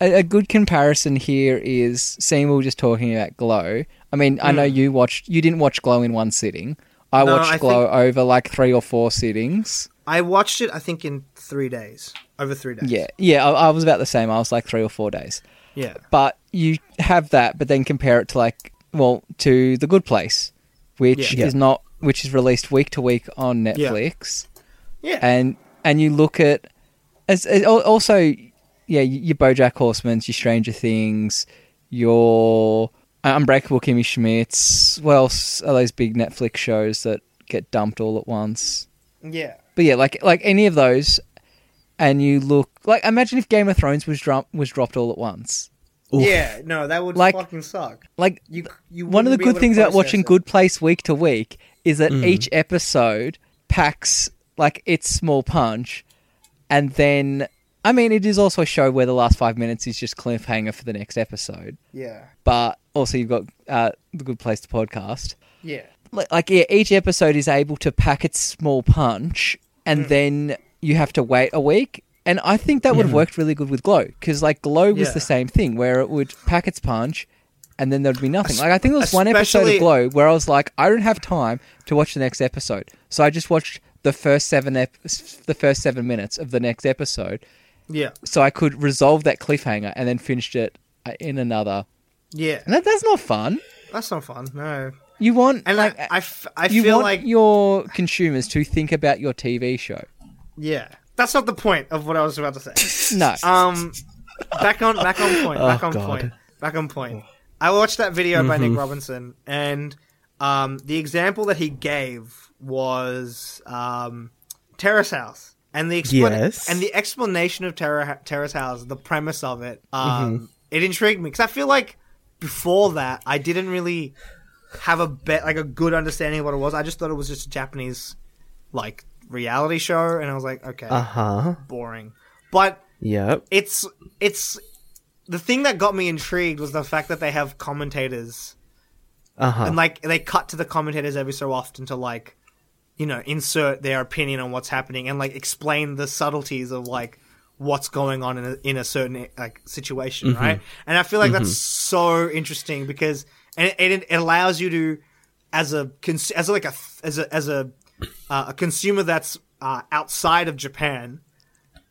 A, a good comparison here is seeing we were just talking about Glow. I mean, I know hmm. you watched, you didn't watch Glow in one sitting. I No, watched I Glow think- over like three or four sittings. I watched it, I think, in three days, over three days. Yeah, yeah, I, I was about the same. I was like three or four days. yeah, But you have that, but then compare it to like, well, to The Good Place, which Yeah. is not, which is released week to week on Netflix. yeah, and and you look at as, as also yeah your BoJack Horseman's, your Stranger Things, your Unbreakable Kimmy Schmidt's. What else are those big Netflix shows that get dumped all at once? yeah. But yeah, like like any of those, and you look like imagine if Game of Thrones was dro- was dropped all at once. Oof. Yeah, no, that would Like- fucking suck. Like You, you one of the good things about watching it. Good Place week to week is that Mm. each episode packs like its small punch, and then I mean it is also a show where the last five minutes is just cliffhanger for the next episode, Yeah, but also you've got uh, the Good Place to podcast. yeah, Like, like yeah, each episode is able to pack its small punch, and then you have to wait a week. And I think that would have worked really good with Glow because like Glow was Yeah. the same thing where it would pack its punch, and then there'd be nothing. Like I think there was one episode especially- of Glow where I was like, I don't have time to watch the next episode, so I just watched the first seven ep- the first seven minutes of the next episode, yeah, so I could resolve that cliffhanger and then finished it uh, in another. yeah. And that, that's not fun. That's not fun. No, You want and like I, I, f- I you feel want like your consumers to think about your TV show. yeah. That's not the point of what I was about to say. No, Um, back on back on point. Back Oh, on God. point. Back on point. I watched that video by Nick Robinson, and um, the example that he gave was um, Terrace House, and the expla- Yes. and the explanation of Terra- Terrace House, the premise of it, um, it intrigued me because I feel like before that I didn't really have a bet like a good understanding of what it was. I just thought it was just a Japanese like reality show, and I was like, okay, Uh huh. boring. But Yep. it's it's the thing that got me intrigued was the fact that they have commentators Uh huh. and like they cut to the commentators every so often to like you know insert their opinion on what's happening and like explain the subtleties of like what's going on in a, in a certain like situation right and i feel like that's so interesting because and it, it, it allows you to as a as a, like a as a as a uh, a consumer that's uh, outside of japan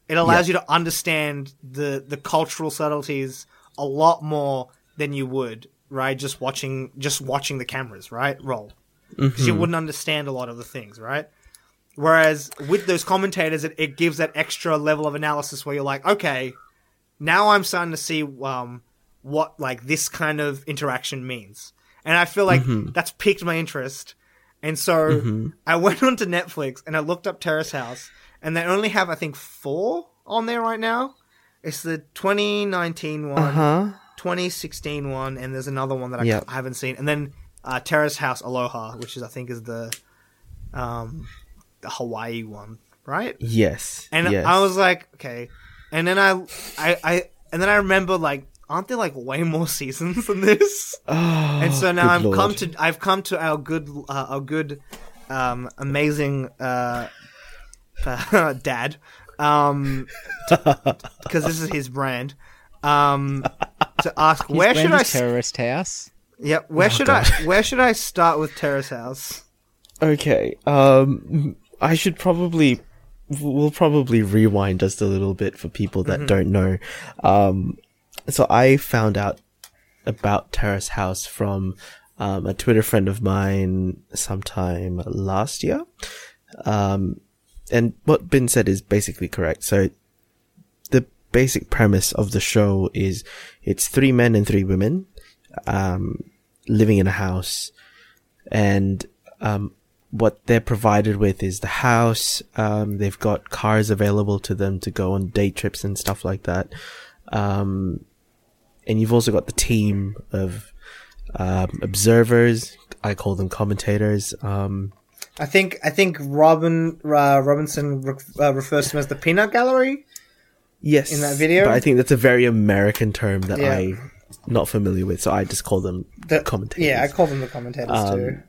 it allows you to understand the the cultural subtleties a lot more than you would right just watching just watching the cameras right roll. Because you wouldn't understand a lot of the things right? Whereas with those commentators it, it gives that extra level of analysis where you're like okay now i'm starting to see um what like this kind of interaction means. And i feel like that's piqued my interest and so I went onto Netflix and I looked up Terrace House, and they only have I think four on there right now. It's the 2019 one, Uh huh. 2016 one, and there's another one that I, Yep. I haven't seen, and then uh, Terrace House Aloha, which is I think is the um the Hawaii one, right? Yes. And yes. I was like, okay. And then I, I, I, and then I remember like, aren't there like way more seasons than this? Oh, and so now I've good come to I've come to our good uh, our good um, amazing uh, dad um because this is his brand um to ask His where should I s- terrorist house? Yeah, where Oh, should God. I where should I start with Terrace House? Okay. Um, I should probably we'll probably rewind just a little bit for people that don't know. Um, so I found out about Terrace House from um, a Twitter friend of mine sometime last year. Um, and what Ben said is basically correct. So the basic premise of the show is it's three men and three women um, living in a house and um, what they're provided with is the house. Um, they've got cars available to them to go on day trips and stuff like that. Um, and you've also got the team of um, observers. I call them commentators. Um, I think I think Robin uh, Robinson re- uh, refers to them as the peanut gallery. yes, In that video? but I think that's a very American term that Yeah. I'm not familiar with, so I just call them The, commentators. Yeah, I call them the commentators Um, too.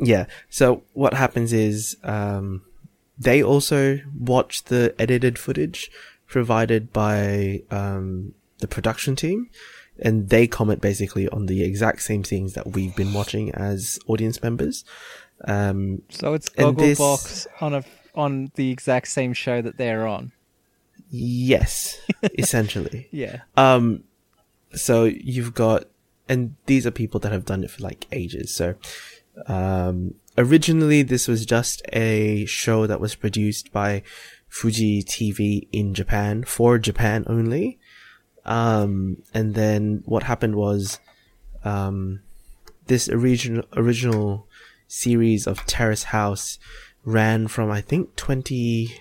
Yeah. So what happens is um, they also watch the edited footage provided by um, the production team, and they comment basically on the exact same things that we've been watching as audience members. Um, So it's And this- on a on the exact same show that they're on. yes, essentially. Yeah. Um, so you've got, and these are people that have done it for like ages. So, um, originally this was just a show that was produced by Fuji TV in Japan for Japan only. Um, and then what happened was, um, this original, original series of Terrace House ran from, I think, 20,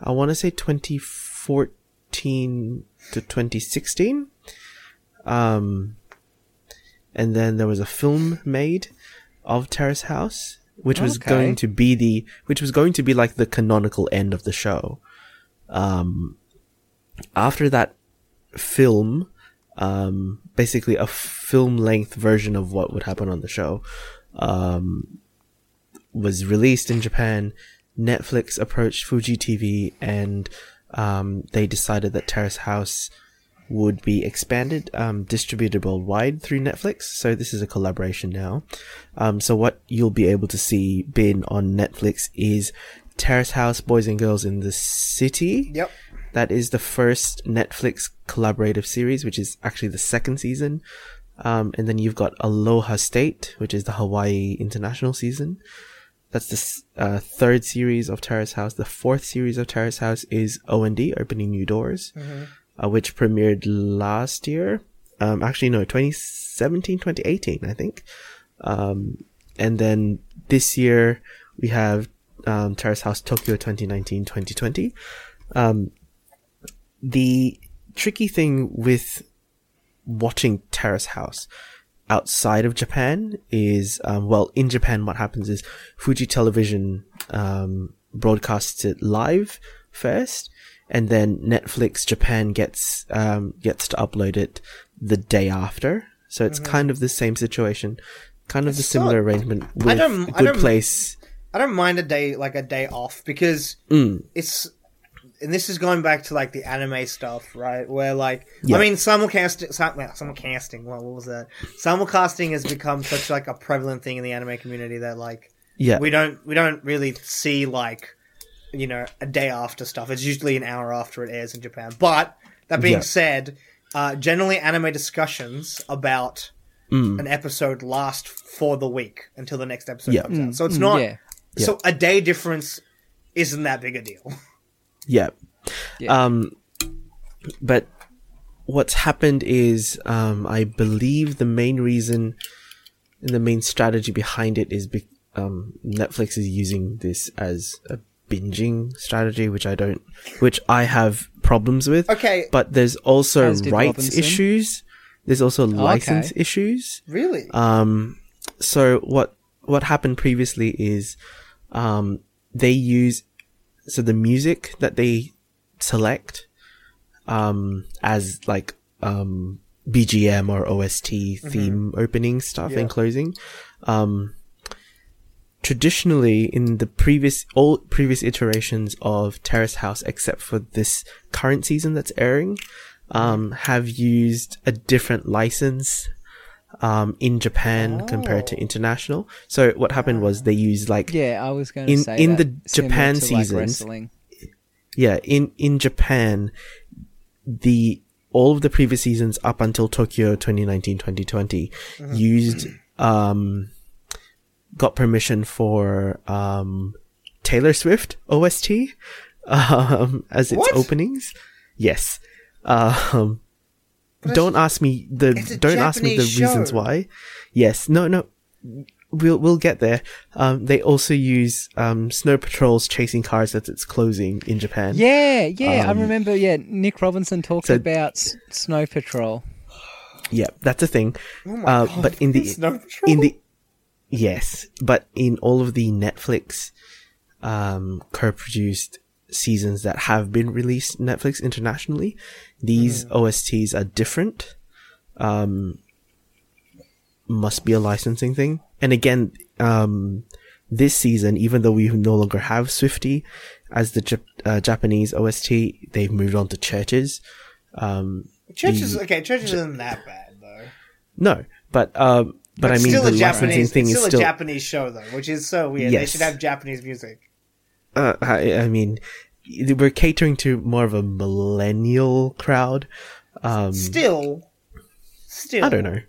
I want to say 2014 to 2016. Um, and then there was a film made of Terrace House, which was going to be the, which was going to be like the canonical end of the show. Um, after that film, um, basically a film length version of what would happen on the show, um, was released in Japan. Netflix approached Fuji TV and, um, they decided that Terrace House would be expanded, um, distributed worldwide through Netflix. So this is a collaboration now. Um, so what you'll be able to see being on Netflix is Terrace House Boys and Girls in the City. Yep. That is the first Netflix collaborative series, which is actually the second season. Um, and then you've got Aloha State, which is the Hawaii International season. That's the uh, third series of Terrace House. The fourth series of Terrace House is O&D, Opening New Doors, uh, which premiered last year. Um, actually, no, 2017, 2018, I think. Um, and then this year we have um, Terrace House Tokyo 2019, 2020. Um, the tricky thing with watching Terrace House outside of Japan is, um, well, in Japan, what happens is Fuji Television um, broadcasts it live first, and then Netflix Japan gets um, gets to upload it the day after. So it's kind of the same situation, kind of the Mm-hmm. so- similar arrangement with don't- I Good don't- Place. I don't mind a day like a day off because Mm, it's and this is going back to like the anime stuff, right? Where like Yeah. I mean simulcasting sim- well, simulcasting, well, what was that? Simulcasting has become such like a prevalent thing in the anime community that like yeah, we don't we don't really see like you know a day after stuff. It's usually an hour after it airs in Japan. But that being Yeah. said, uh, generally anime discussions about Mm. an episode last for the week until the next episode Yeah. comes out. So it's Mm, not yeah. so a day difference isn't that big a deal. Yeah. Yeah. Um, but what's happened is, um, I believe the main reason and the main strategy behind it is, be- um, Netflix is using this as a binging strategy, which I don't, which I have problems with. Okay, But there's also rights Robinson. issues. There's also license issues. really? Um, so what what happened previously is, um, they use so the music that they select, um, as like um BGM or OST theme opening stuff Yeah. and closing, um. Traditionally, in the previous all previous iterations of Terrace House, except for this current season that's airing, um, have used a different license um, in Japan compared to Oh. international. So what happened was they used like Yeah, I was going In- say in the Japan to, like, yeah in in Japan the all of the previous seasons up until Tokyo 2019 2020 Mm-hmm. used um got permission for um Taylor Swift OST um as its What? openings yes um don't ask me the don't ask me the Japanese reasons why yes no no we'll we'll get there um they also use um snow patrols chasing cars at its closing in japan Yeah, yeah, I Um, remember. Yeah, Nick Robinson talked so- about S- Snow Patrol. yeah that's a thing Oh my uh God. but in the Snow Patrol? in the yes but in all of the netflix um co-produced seasons that have been released netflix internationally these Hmm. osts are different um must be a licensing thing and again um this season even though we no longer have swifty as the Jap- uh, japanese ost they've moved on to CHVRCHES um Church is the- okay. Church isn't that bad though. no but um but, i mean still the a licensing Japanese. thing it's is still, still a Japanese show though, which is so weird. They should have Japanese music. Uh, I, I mean, we're catering to more of a millennial crowd. Um, Still, still. I don't know.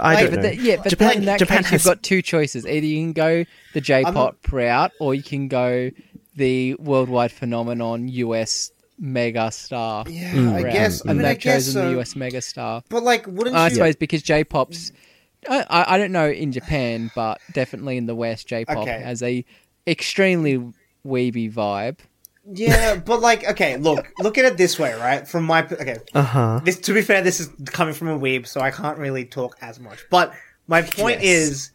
I Like, don't But know. the, yeah, but Japan, then in that Japan case, has you've got two choices. Either you can go the J-pop route, or you can go the worldwide phenomenon US mega star. Yeah, Mm. I route. guess. I and mean, they've guess chosen so. the US mega star. But like, wouldn't I you? suppose because J-pop's, I, I I don't know in Japan, but definitely in the West, J-pop Okay. has a extremely weeby vibe. Yeah, but like, okay, look, look at it this way, right? From my okay, uh huh. this to be fair, this is coming from a weeb, so I can't really talk as much. But my point Yes.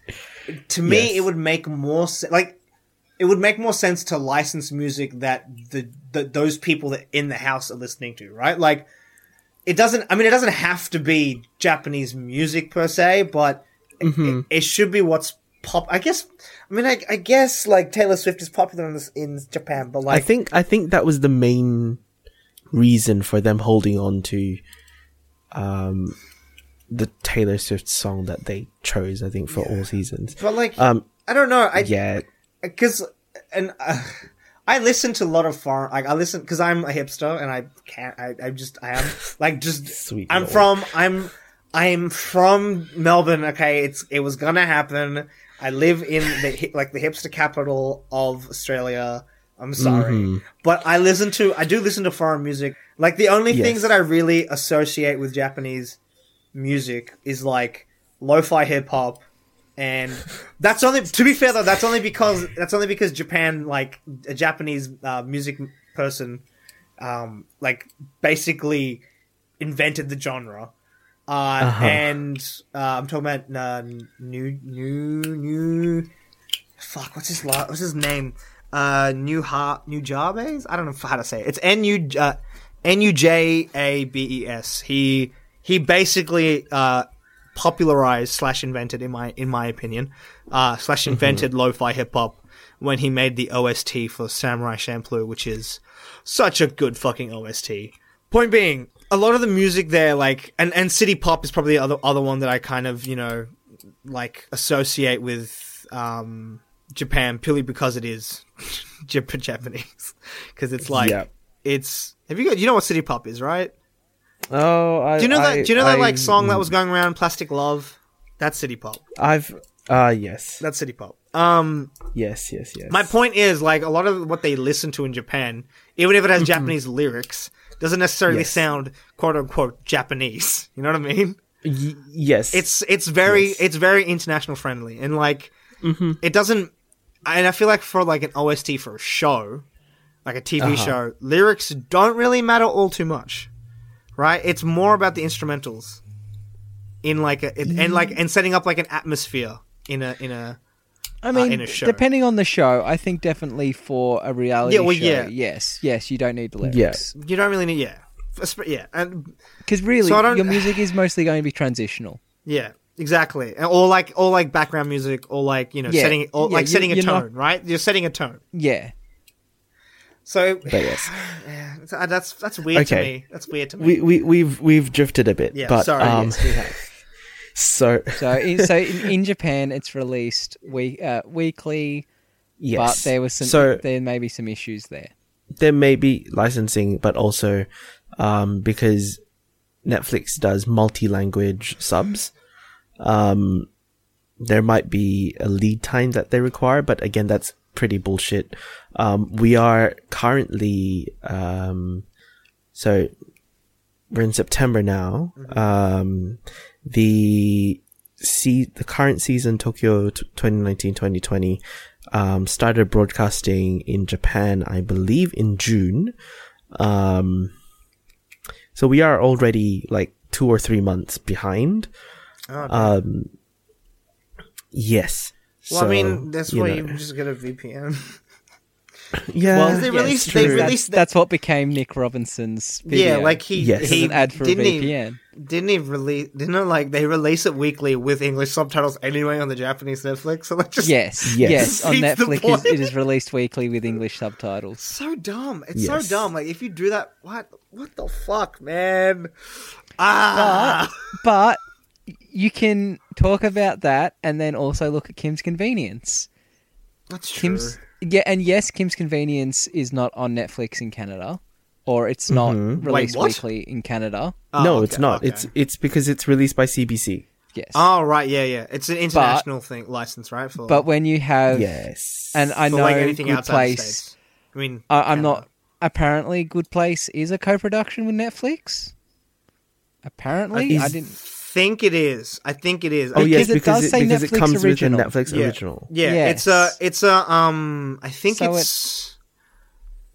is, to me, Yes. it would make more se- like it would make more sense to license music that the, the those people that in the house are listening to, right? Like, it doesn't. I mean, it doesn't have to be Japanese music per se, but Mhm. it, it should be what's pop. I guess. I mean, I, I guess like Taylor Swift is popular in this, in Japan, but like I think I think that was the main reason for them holding on to um the Taylor Swift song that they chose. I think for all seasons. but like, Um. I don't know. I Yeah. because and uh, I listen to a lot of foreign. Like I listen because I'm a hipster and I can't. I, I just I am like just. Sweet I'm lord. from. I'm. I'm from Melbourne. Okay, it's it was gonna happen. I live in the like the hipster capital of Australia. I'm sorry, Mhm. but I listen to. I do listen to foreign music. Like the only Yes. things that I really associate with Japanese music is like lo-fi hip hop and that's only to be fair though that's only because that's only because Japan like a Japanese uh, music person um like basically invented the genre uh Uh-huh. and uh, I'm talking about uh, new new new fuck what's his la- what's his name? Uh new ha new jabes I don't know how to say it. It's N U uh, N U J A B E S. He he basically uh popularized slash invented in my in my opinion uh slash invented lo-fi hip hop when he made the OST for Samurai Champloo which is such a good fucking OST point being a lot of the music there like and and city pop is probably the other other one that I kind of you know like associate with um Japan purely because it is Jap- Japanese because it's like Yeah. it's have you got you know what city pop is right Oh, I, do you know that do you know that like I- song that was going around Plastic Love that's city pop I've. Uh yes. that's city pop um Yes. Yes. Yes. my point is like a lot of what they listen to in Japan even if it has Japanese lyrics doesn't necessarily Yes. sound quote unquote Japanese you know what I mean Y- yes. it's it's very Yes. it's very international friendly and like Mm-hmm. it doesn't and i feel like for like an ost for a show like a tv Uh-huh. show lyrics don't really matter all too much right it's more about the instrumentals in like a and like and setting up like an atmosphere in a in a I mean, in a show. depending on the show, I think definitely for a reality Yeah, well, show, yeah. yes, yes, you don't need the lyrics. Yes, you don't really need yeah yeah and Because really, So your music is mostly going to be transitional. yeah exactly or like or like background music or like you know Yeah, setting or yeah, like setting a tone not- right you're setting a tone Yeah. so But yes. yeah, uh, that's that's weird to me that's weird to me we we we've we've drifted a bit. Yeah, but sorry. um, yes, we have. So So, in, so in, in Japan, it's released week uh, weekly, yes, but there was some So there may be some issues there. there may be licensing, but also um, because Netflix does multi-language subs, um, there might be a lead time that they require. But again, that's pretty bullshit. Um, we are currently um, so we're in September now. Um, the see the current season Tokyo 2019-2020 um, started broadcasting in Japan, I believe, in June. Um, so we are already like two or three months behind. Oh, Um, yes. well, So, I mean, that's you why know. you just get a VPN. Yeah. Well, they released- true. they That's- released That's, what became Nick Robinson's video. yeah, like he Yes. He an ad for didn't VPN. Even, didn't even release. Didn't it, like they release it weekly with English subtitles anyway on the Japanese Netflix. So that just Yes, Yes. yes. On Netflix, point. it is released weekly with English subtitles. so dumb. It's Yes. so dumb. Like if you do that, what what the fuck, man? Ah, But you can talk about that and then also look at Kim's Convenience. That's true. Kim's yeah, and yes, Kim's Convenience is not on Netflix in Canada, or it's not Mhm. released Wait, weekly in Canada. Oh, no, okay, it's not. okay. It's it's because it's released by CBC. Yes, oh right, yeah, yeah. It's an international thing license, right? For but when you have Yes. and I for know like anything Good Place, I mean, I, I'm Canada. not. Apparently, Good Place is a co-production with Netflix. Apparently, Uh, I didn't. Think it is. I think it is. oh I- yes, because it does it, say because it comes original. with a Netflix Yeah. original. Yeah, Yes. it's a it's a um I think So it's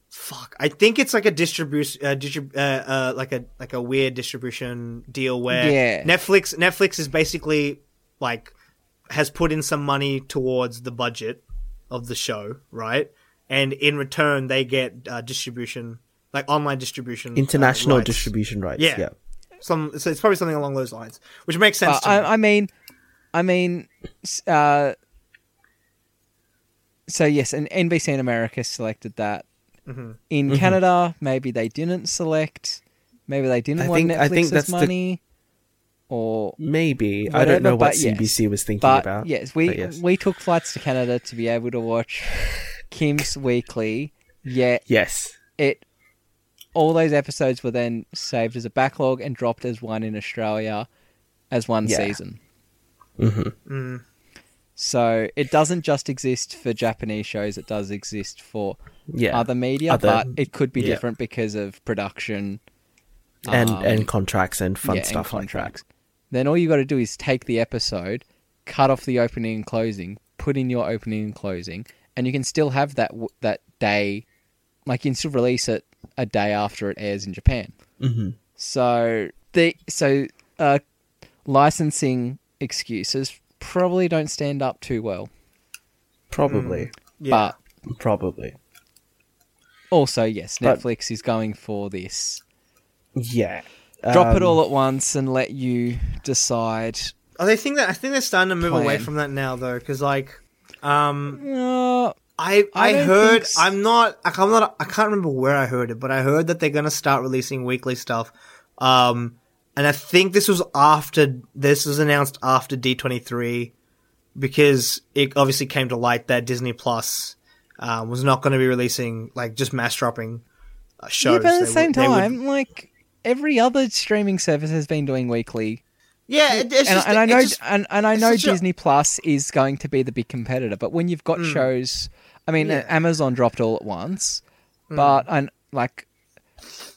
fuck. I think it's like a distribution uh, distrib- uh, uh like a like a weird distribution deal where Yeah. Netflix Netflix is basically like has put in some money towards the budget of the show, right? And in return they get uh, distribution like online distribution uh, International rights. distribution rights. Yeah. Yeah. Some so it's probably something along those lines, which makes sense Uh, to me. I, I mean, I mean, uh, so yes, and NBC in America selected that. Mm-hmm. In Canada, maybe they didn't select. Maybe they didn't I want think- I think Netflix's that's the- money, or Maybe I don't know what but yes. CBC was thinking but about. yes, we yes. we took flights to Canada to be able to watch Kim's Weekly. Yet yes. it all those episodes were then saved as a backlog and dropped as one in Australia as one Yeah. season. Mm-hmm. Mm. So it doesn't just exist for Japanese shows; it does exist for Yeah. other media, Other- but it could be yeah. different because of production and um, and contracts and fun yeah, and stuff contracts. Then all you got to do is take the episode, cut off the opening and closing, put in your opening and closing, and you can still have that that day, like you can still release it a day after it airs in Japan. Mm-hmm. So the so uh, licensing excuses probably don't stand up too well. Probably. Yeah. But Probably. also, yes, But- Netflix is going for this. Yeah. Drop it Um, all at once and let you decide. Oh, they think that I think they're starting to move away from that now, though, because like, um, Uh, I I I, heard think s- I'm not I'm not I can't remember where I heard it, but I heard that they're gonna start releasing weekly stuff. Um, and I think this was after this was announced after D23 because it obviously came to light that Disney Plus uh, was not going to be releasing like just mass dropping uh, shows. yeah, but at the They same would- they would- time, like every other streaming service has been doing weekly, yeah, it, it's and, just, and I know, just- and, and I know such a- Disney Plus is going to be the big competitor. But when you've got Mm. shows, I mean, Yeah. Amazon dropped all at once, Mm. but and like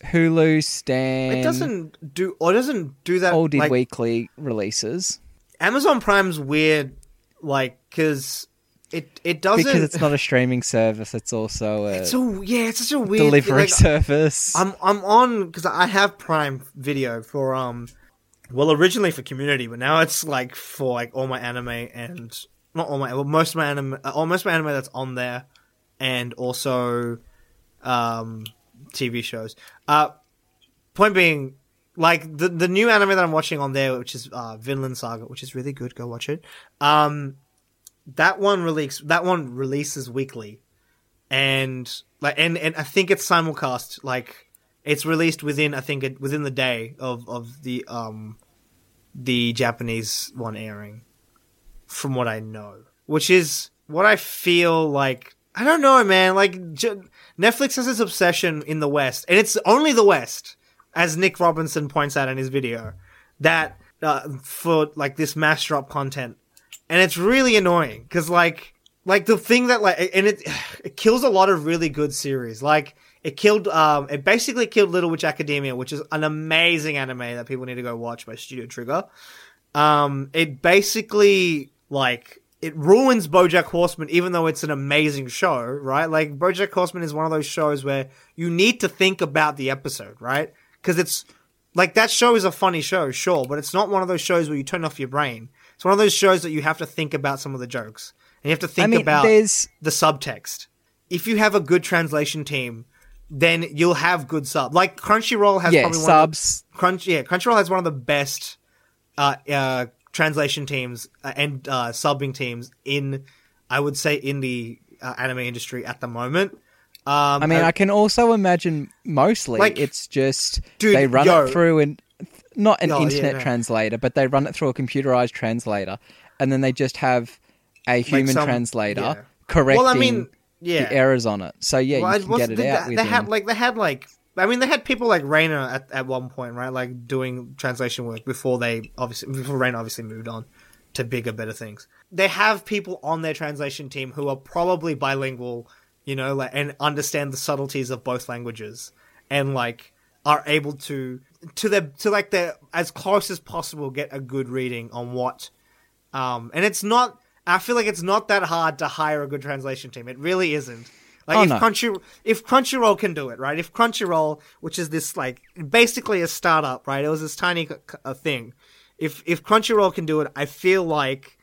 Hulu, Stan, it doesn't do or doesn't do that. all did like, weekly releases Amazon Prime's weird, like because it it doesn't because it's not a streaming service; it's also a It's so yeah, it's such a weird delivery like, service. I'm I'm on because I have Prime Video for um, well originally for Community, but now it's like for like all my anime and not all my well most of my anime, uh, most of my anime that's on there, and also um TV shows. Uh, point being, like the the new anime that I'm watching on there, which is uh Vinland Saga, which is really good. Go watch it. Um, that one release that one releases weekly and like and and I think it's simulcast. Like it's released within I think it, within the day of of the um the Japanese one airing, from what I know, which is what I feel like. I don't know, man. Like J- Netflix has this obsession in the West, and it's only the West, as Nick Robinson points out in his video, that uh, for like this mass drop content, and it's really annoying because like like the thing that like and it it kills a lot of really good series like. It killed, um, it basically killed Little Witch Academia, which is an amazing anime that people need to go watch by Studio Trigger. Um, it basically, like, it ruins Bojack Horseman, even though it's an amazing show, right? Like, Bojack Horseman is one of those shows where you need to think about the episode, right? Because it's, like, that show is a funny show, sure, but it's not one of those shows where you turn off your brain. It's one of those shows that you have to think about some of the jokes. And you have to think I mean, about there's the subtext. If you have a good translation team, then you'll have good sub. Like Crunchyroll has yeah probably one of the, subs. Crunch, yeah, Crunchyroll has one of the best uh, uh, translation teams uh, and uh, subbing teams in, I would say, in the uh, anime industry at the moment. Um, I mean, I can also imagine mostly Like, it's just dude, they run yo. it through and not an Oh, yeah, internet no. translator, but they run it through a computerized translator, and then they just have a human some- translator yeah. correcting well, I mean, yeah, the errors on it. So yeah, Well, you can get it out they had like they had like I mean they had people like Raina at, at one point, right? Like doing translation work before they obviously before Raina obviously moved on to bigger, better things. They have people on their translation team who are probably bilingual, you know, like and understand the subtleties of both languages and like are able to to their to like their as close as possible get a good reading on what um and it's not I feel like it's not that hard to hire a good translation team. It really isn't. Like Oh, if no. Crunchy if Crunchyroll can do it, right? If Crunchyroll, which is this like basically a startup, right? It was this tiny a thing. If if Crunchyroll can do it, I feel like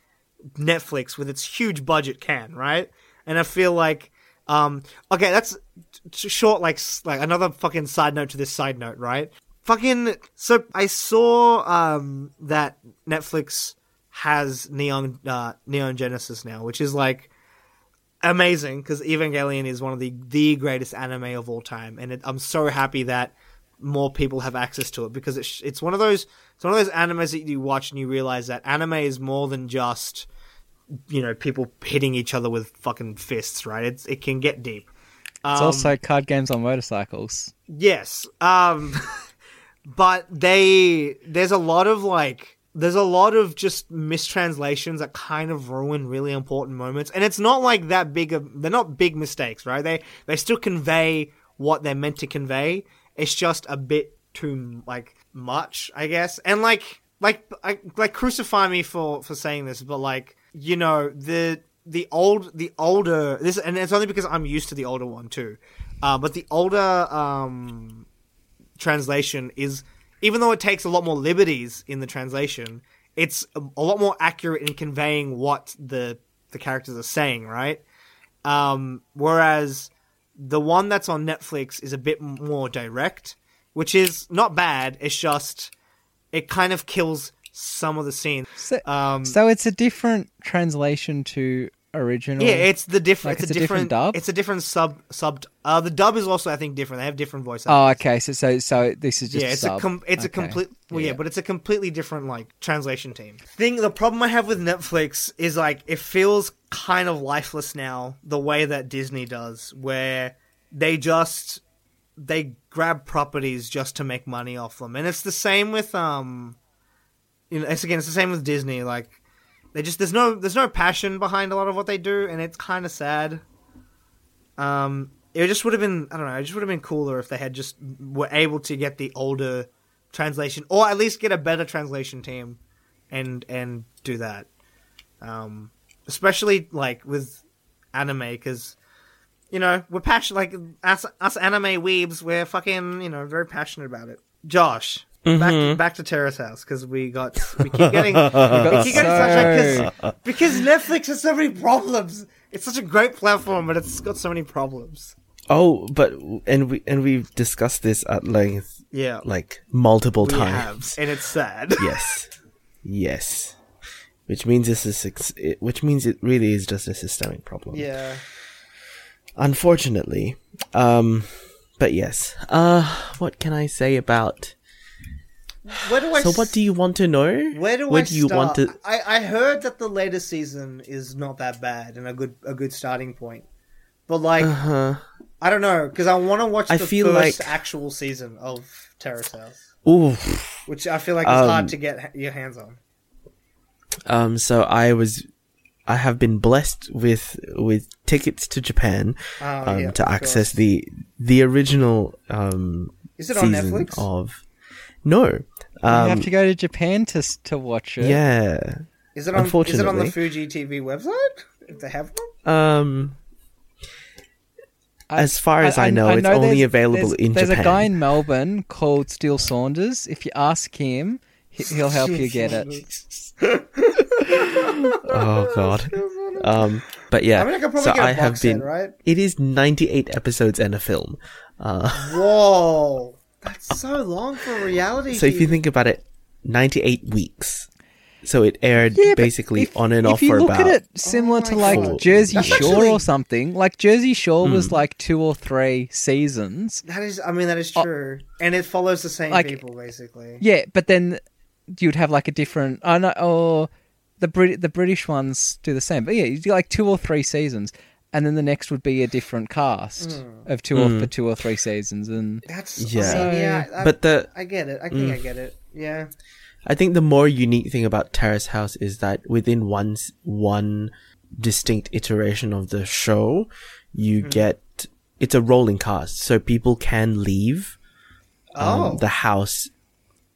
Netflix with its huge budget can, right? And I feel like um okay, that's t- short like s- like another fucking side note to this side note, right? Fucking so I saw um that Netflix has Neon uh, Neon Genesis now, which is like amazing because Evangelion is one of the the greatest anime of all time, and it, I'm so happy that more people have access to it because it's it's one of those it's one of those animes that you watch and you realize that anime is more than just you know people hitting each other with fucking fists, right? It's it can get deep. it's Um, also card games on motorcycles. Yes. Um but they there's a lot of like there's a lot of just mistranslations that kind of ruin really important moments. And it's not like that big of they're not big mistakes, right? They they still convey what they're meant to convey. It's just a bit too like much, I guess. And like like I, like crucify me for for saying this, but like you know the the old the older this and it's only because I'm used to the older one too. Uh, but the older um translation is even though it takes a lot more liberties in the translation, it's a, lot more accurate in conveying what the the characters are saying, right? Um, whereas the one that's on Netflix is a bit more direct, which is not bad. It's just it kind of kills some of the scenes. So, Um, so it's a different translation to original. yeah, it's the different. Like it's, it's a a different different, dub? It's a different sub sub. Uh, the dub is also I think different. They have different voice. Oh, okay. So so so this is just yeah, it's sub. a com- it's a complete well, yeah. Yeah. but it's a completely different like translation team. Thing the problem I have with Netflix is like it feels kind of lifeless now the way that Disney does where they just they grab properties just to make money off them. And it's the same with um you know, it's again it's the same with Disney like they just there's no there's no passion behind a lot of what they do and it's kind of sad. Um it just would have been I don't know, it just would have been cooler if they had just were able to get the older translation or at least get a better translation team and and do that. Um especially like with anime cuz you know, we're passionate like us us anime weebs, we're fucking, you know, very passionate about it. Josh, back to, back to Terrace House cuz we got we keep getting we keep getting such so- because Netflix has so many problems. It's such a great platform, but it's got so many problems. Oh, but and we and we've discussed this at length, Yeah, like multiple we times. have, and it's sad. yes, yes. Which means this is which means it really is just a systemic problem. yeah, Unfortunately, um, but yes. Uh, what can I say about where do I? So what do you want to know? Where do Where I do you start? want to? I, I heard that the latest season is not that bad and a good a good starting point, but like Uh-huh. I don't know because I want to watch I the feel first like- actual season of Terrace House, Ooh. which I feel like is Um, hard to get your hands on. Um. So I was, I have been blessed with with tickets to Japan Oh, um, yeah, to access course. the the original um Is it on season Netflix? of. No. you Um. have to go to Japan to to watch it. Yeah. Is it on? Is it on the unfortunately. Fuji TV website? If they have one. Um. I- As far as I, know, it's know only available there's, in there's Japan. There's a guy in Melbourne called Steele Saunders. If you ask him, he- he'll help you get it. oh god. Um. But yeah. I mean, I could probably so get a I have been. set, right? It is ninety eight episodes and a film. Uh. Whoa, that's so long for reality. So if you think about it, 98 weeks. So it aired Yeah, but basically if- on and if off you for look about. at it similar Oh to like God. Jersey That's Shore actually- or something, like Jersey Shore was Hmm. like two or three seasons. that is, I mean, that is true, and it follows the same Oh. Like- people basically. Yeah, but then you'd have like a different. I know, or the Brit the British ones do the same. But yeah, you do like two or three seasons, and then the next would be a different cast Hmm. of two or for two or three seasons, and That's Yeah. I mean, yeah. I, but the I get it. I think I get it. Yeah. I think the more unique thing about Terrace House is that within one one distinct iteration of the show, you Mm-hmm. get it's a rolling cast, so people can leave um, Oh. the house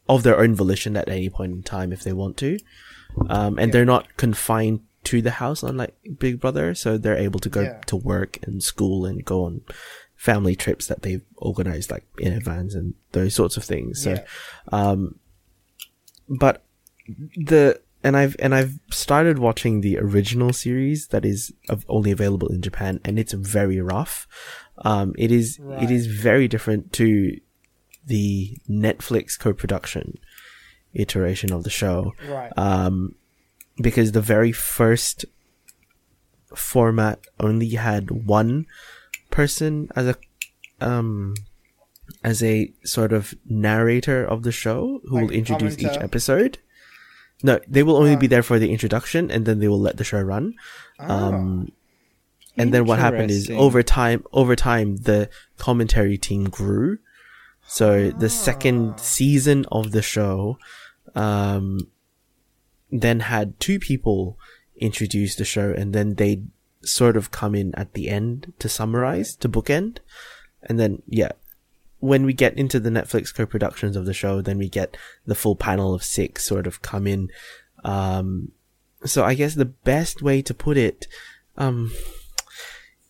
of their own volition at any point in time if they want to, um, and they're not confined to the house unlike Big Brother, so they're able to go Yeah. to work and school and go on family trips that they've organized like in advance and those sorts of things. So, Yeah. um, but the and I've and I've started watching the original series that is of, only available in Japan, and it's very rough. Um, it is it is very different to the Netflix co-production iteration of the show Right. um, because the very first format only had one person as a um as a sort of narrator of the show who will Like introduce each episode. No, they will only Ah. be there for the introduction and then they will let the show run. Um, and then what happened is over time, over time, the commentary team grew. So the second season of the show, um, then had two people introduce the show and then they'd sort of come in at the end to summarize, to bookend. And then, yeah, when we get into the Netflix co-productions of the show, then we get the full panel of six sort of come in. Um, so I guess the best way to put it, um,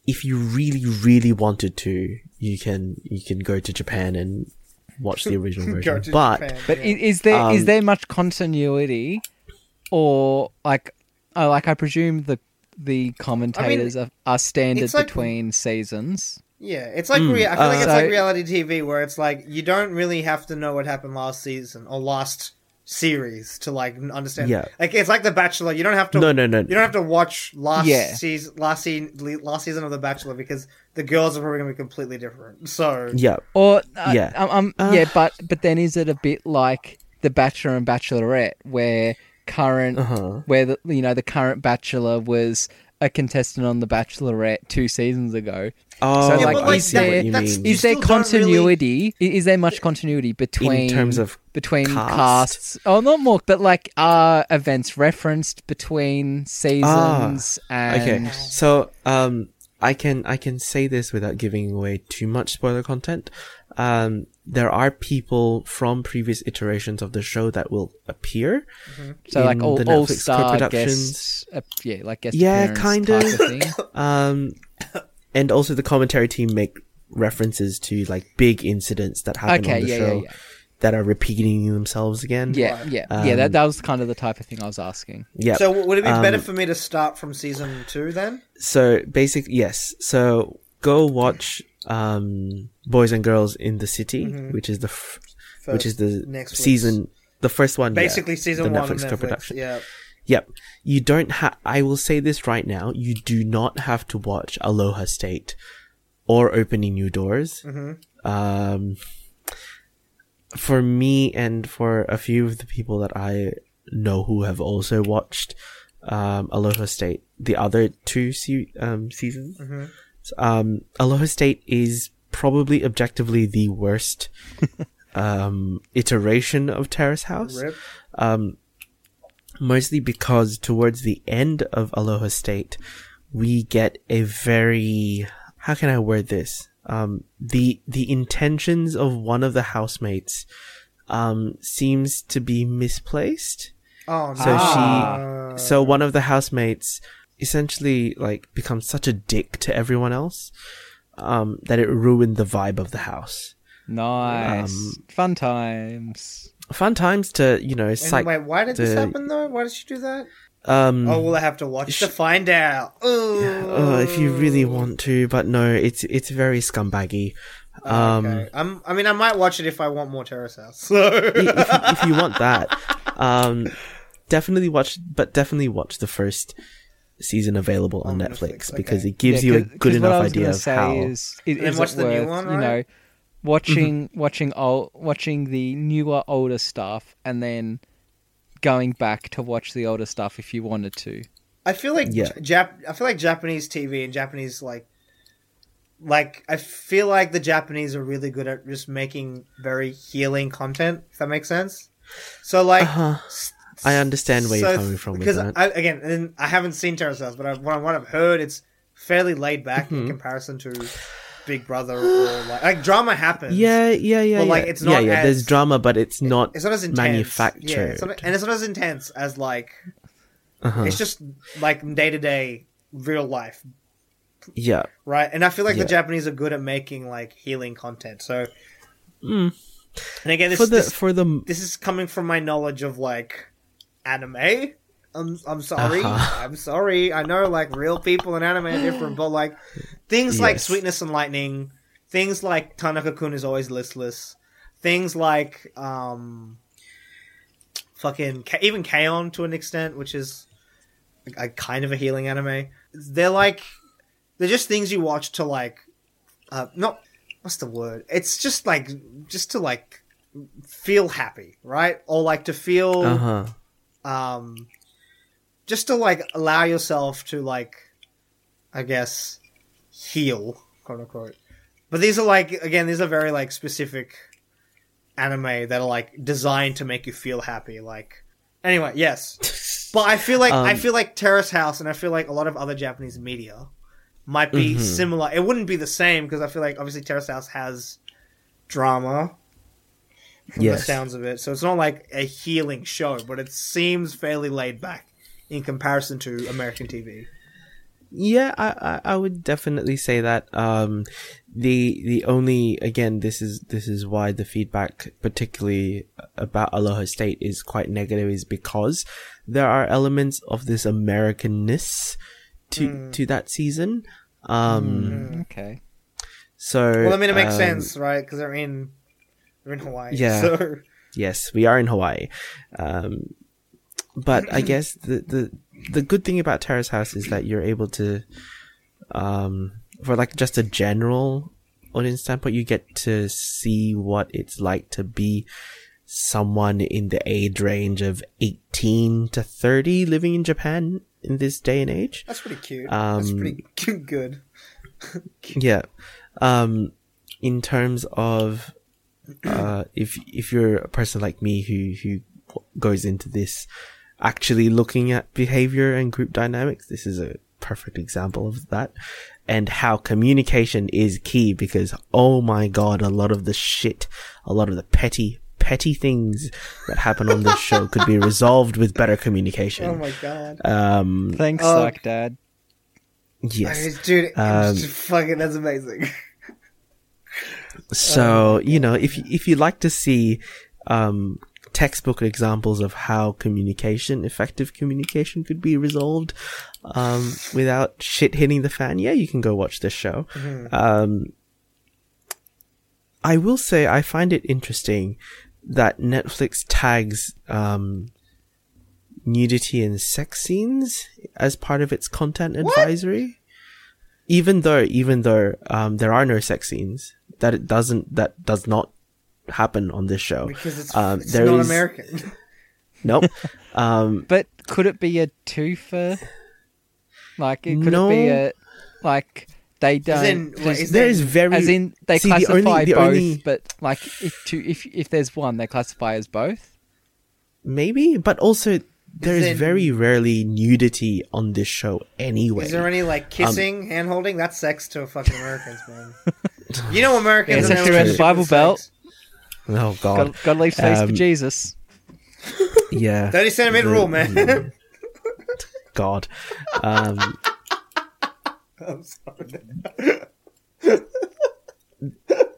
if you really, really wanted to, you can, you can go to Japan and watch the original version. But, Japan, But yeah. i is there is Um, there much continuity, or like, oh, like I presume the the commentators are, are standard like- between seasons. Yeah, it's like rea- I feel like Uh, it's like reality TV where it's like you don't really have to know what happened last season or last series to like understand. Yeah. like it's like The Bachelor. You don't have to. No, no, no. You don't have to watch last Yeah. season, last season, last season of The Bachelor because the girls are probably going to be completely different. So yeah, Or uh, Yeah. um, um, Uh. yeah, but but then is it a bit like the Bachelor and Bachelorette, where current Uh-huh. where the you know the current Bachelor was a contestant on the Bachelorette two seasons ago. Oh, So, Yeah, like, but, like, is that- there- you that's- Is there still don't really- continuity? i Is there much continuity between terms of between cast? casts? Oh, not more, but like are events referenced between seasons and Ah, Okay, so um, I can I can say this without giving away too much spoiler content. Um, there are people from previous iterations of the show that will appear. so like all the all Netflix star co-productions. guests, uh, yeah, like guest Yeah, kind of. of. Um, and also the commentary team make references to like big incidents that happen Okay, on the yeah, show yeah, yeah. that are repeating themselves again. Yeah, Right. yeah, yeah. Um, That that was kind of the type of thing I was asking. yeah. So would it be better Um, for me to start from season two then? So basic, yes. So go watch um, Boys and Girls in the City, which is the f- which is the Mm-hmm. Netflix. season, the first one. yeah, Basically, season the one Netflix Netflix. co-production. Yeah. Yep. You don't have. I will say this right now. You do not have to watch Aloha State or Opening New Doors. Mm-hmm. Um, for me and for a few of the people that I know who have also watched um, Aloha State, the other two se- um, seasons, um, Aloha State is probably objectively the worst um, iteration of Terrace House. Um, mostly because towards the end of Aloha State, we get a very how can I word this? Um, the the intentions of one of the housemates um, seems to be misplaced. Oh no. So Ah. she, so one of the housemates essentially like become such a dick to everyone else um, that it ruined the vibe of the house. Nice. Um, Fun times. Fun times to you know, And psych. wait, why did this happen though? Why did she do that? um, Oh, we'll I have to watch to find out. Ooh. uh, if you really want to, but no, it's it's very scumbaggy. Um, okay. I'm, I mean, I might watch it if I want more Terrace House. So. i- if, if you want that, um, definitely watch, but definitely watch the first season available on, On Netflix, Netflix, because okay. it gives Yeah, you a good enough idea of say how. Is, is, then is watch it the new worth, one, you know, watching watching old watching the newer older stuff and then going back to watch the older stuff if you wanted to. I feel like Yeah. Jap. I feel like Japanese TV and Japanese like, like I feel like the Japanese are really good at just making very healing content. If that makes sense. So like, Uh-huh. s- I understand where so you're coming from with because that. I, again, and I haven't seen Terrace House, but I, what, I- what I've heard, it's fairly laid back Mm-hmm. in comparison to Big Brother or like, like drama happens. yeah, yeah, yeah, But, yeah. like, it's not yeah. There's as- drama, but it's not. it's not as intense. manufactured. Yeah, it's not, and it's not as intense as like uh-huh. it's just like day to day real life Yeah. right? And I feel like Yeah. the Japanese are good at making like healing content. So, Mm. and again, this For the this, for the this is coming from my knowledge of like anime. I'm I'm sorry. Uh-huh. I'm sorry. I know like real people and anime are different, but like things like Sweetness and Lightning, things like Tanaka Kun is always listless, things like um, fucking even K-On! to an extent, which is a, a kind of a healing anime. They're like they're just things you watch to like uh not what's the word? It's just like just to like feel happy, right? Or like to feel uh huh. Um just to like allow yourself to like i guess heal quote unquote. But these are like again these are very like specific anime that are like designed to make you feel happy like anyway yes. But i feel like i Um, feel like terrace house and i feel like a lot of other japanese media might be Mhm. similar. It wouldn't be the same because i feel like obviously terrace house has drama from the sounds of it. So it's not like a healing show, but it seems fairly laid back in comparison to American TV. Yeah, I, I, I would definitely say that. Um, the the only again, this is this is why the feedback, particularly about Aloha State, is quite negative, is because there are elements of this Americanness to Mm. to that season. Um, Okay. so Well, I mean, it makes um, sense, right? Because they're in they're in Hawaii. Yeah. So Yes, we are in Hawaii. Um, but I guess the, the the good thing about Terrace House is that you're able to, um, for like just a general audience standpoint, you get to see what it's like to be someone in the age range of 18 to 30 living in Japan in this day and age. that's pretty cute. that's Um, pretty cute, good. yeah um in terms of uh if if you're a person like me who who goes into this actually looking at behavior and group dynamics this is a perfect example of that and how communication is key because oh my god a lot of the shit a lot of the petty petty things that happen on this show could be resolved with better communication Oh my god, um Thanks, Oh. Suck Dad. yes dude, Um, fucking that's amazing. So you know, if if you like to see um, textbook examples of how communication, effective communication, could be resolved um, without shit hitting the fan, yeah, you can go watch this show. Um, I will say I find it interesting that Netflix tags um, nudity and sex scenes as part of its content advisory. Even though, even though um, there are no sex scenes, that it doesn't, that does not happen on this show. Because it's, Um, it's not is- American. Nope. um, But could it be a twofer? Like it could No. it be a like they don't. in- wait, just- is there is very as in they See, the classify only- the both, only- but like if two if if there's one, they classify as both. maybe, but also there is in- very rarely nudity on this show anyway. Is there any Um, like kissing, hand holding? That's sex to a fucking Americans, man. you know Americans. Yeah, and especially their around the Bible Belt. oh god, Got, got to leave space for Um, Jesus. yeah, Thirty centimeter The- rule, man. God. Um, I'm sorry.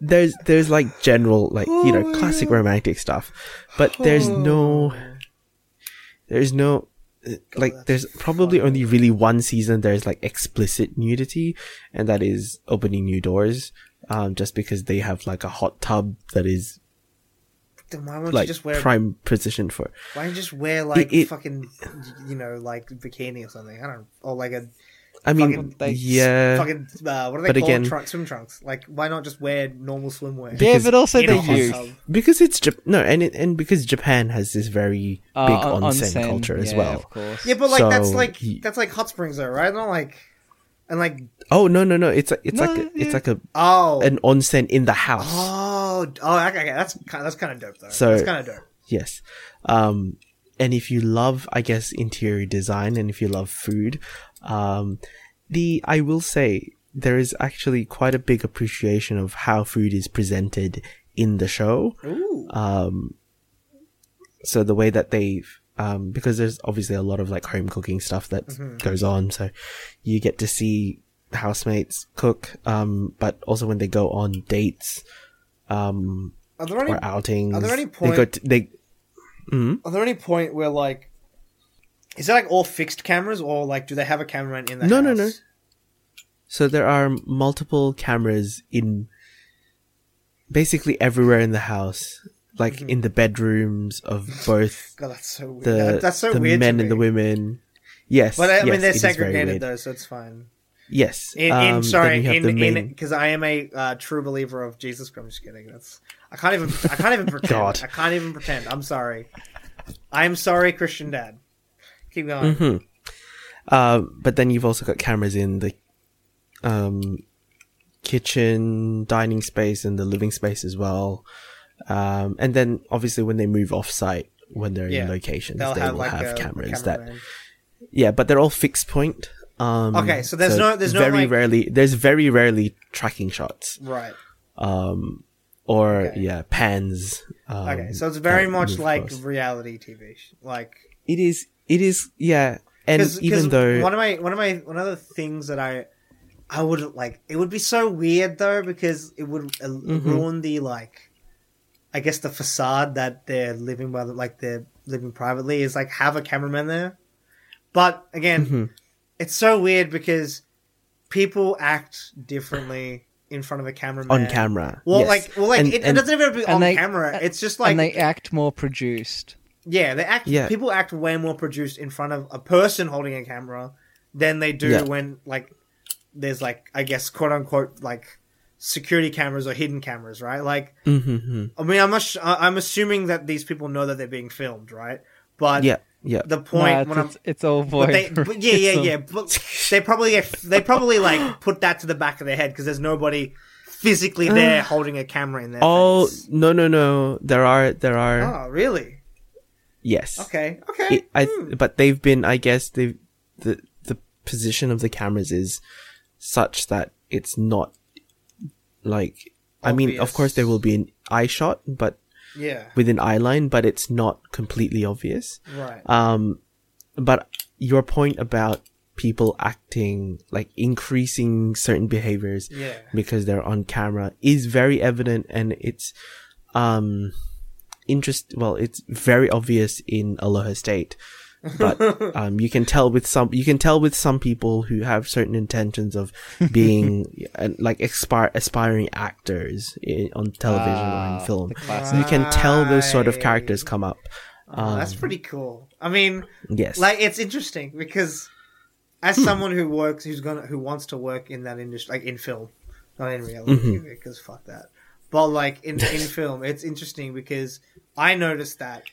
there's there's like general like you know classic romantic stuff, but there's no there's no like that's there's probably funny. only really one season there's like explicit nudity, and that is opening new doors. Um, just because they have like a hot tub that is Then why won't like you just wear? prime position for. Why don't you just wear like it- fucking, you know, like bikini or something? I don't, or like a I mean, Fucking- they- yeah, fucking uh, what are they but called? again- Trunk, swim trunks. Like, why not just wear normal swimwear? Yeah, but also in a the hot youth. tub? because it's Jap- no, and it, and because Japan has this very Uh, big on- onsen, culture as yeah, well. Of course. Yeah, but like that's like that's like hot springs though, right? Not like and like Oh no, no, no! It's it's No, like a, it's like a oh an onsen in the house. oh oh okay, that's kind that's kind of dope though. So- that's kind of dope. Yes. Um, and if you love, I guess, interior design and if you love food, um, the, I will say there is actually quite a big appreciation of how food is presented in the show. Ooh, Um, so the way that they, um, because there's obviously a lot of like home cooking stuff that goes on. So you get to see housemates cook, um, but also when they go on dates, um, are there any or outings, are there any they go point- to, they, Mhm. are there any point where like is it like all fixed cameras or like do they have a cameraman in the No, house? no, no. So there are multiple cameras in basically everywhere in the house, like Mm-hmm. in the bedrooms of both God, that's so weird. the that's so the weird. men and the women. Yes, But I, I yes, mean, they're it is very segregated though, so it's fine. Yes, In, um, in then sorry, in because I am a uh, true believer of Jesus. I'm just kidding. That's I can't even I can't even pretend. God. I can't even pretend. I'm sorry. I'm sorry, Christian Dad. Keep going. Mhm. Um, but then you've also got cameras in the um, kitchen, dining space, and the living space as well. Um, and then obviously when they move off site, when they're Yeah, in locations, They'll they have will like have cameras that cameraman. Yeah, but they're all fixed point. Um, Okay, so there's no- there's no, very like- rarely there's very rarely tracking shots. right. Um, or Okay. yeah, pans. Um, Okay, so it's very much like reality TV. Like it is. It is. Yeah, and Cause, even 'cause though one of my one of my one of the things that I I would like it would be so weird though because it would uh, Mm-hmm. ruin the like I guess the facade that they're living by the like they're living privately is like have a cameraman there. But again, Mm-hmm. it's so weird because people act differently in front of a cameraman on camera. Well, yes. like, well, like And- it, it doesn't even have to be on they- camera. It's just like and they act more produced. yeah, they act. Yeah. People act way more produced in front of a person holding a camera than they do Yeah. when like there's like I guess quote unquote like security cameras or hidden cameras, right? Like Mhm, I mean, I'm ass- I'm assuming that these people know that they're being filmed, right? But. Yeah, yeah. the No, point it's, when I'm it's, it's all but they, but yeah, yeah, yeah. But they probably they probably like put that to the back of their head because there's nobody physically there holding a camera in their face. Oh face. no, no, no! There are, there are. Oh, really? Yes. Okay, okay. It, I, Hmm. but they've been, I guess, they the the position of the cameras is such that it's not like. I mean, of course, there will be an eye shot, but yeah, within eye line, but it's not completely obvious. right. Um, but your point about people acting like increasing certain behaviors Yeah. because they're on camera is very evident and it's um interest well it's very obvious in aloha state but um you can tell with some you can tell with some people who have certain intentions of being uh, like aspire, aspiring actors in, on television or Ah, in film the you can tell those sort of characters come up Oh, that's Um, pretty cool. I mean, yes like it's interesting because as someone who works, who's gonna, who wants to work in that industry, like in film, not in reality Mhm. Because fuck that. but like in in film, it's interesting because I noticed that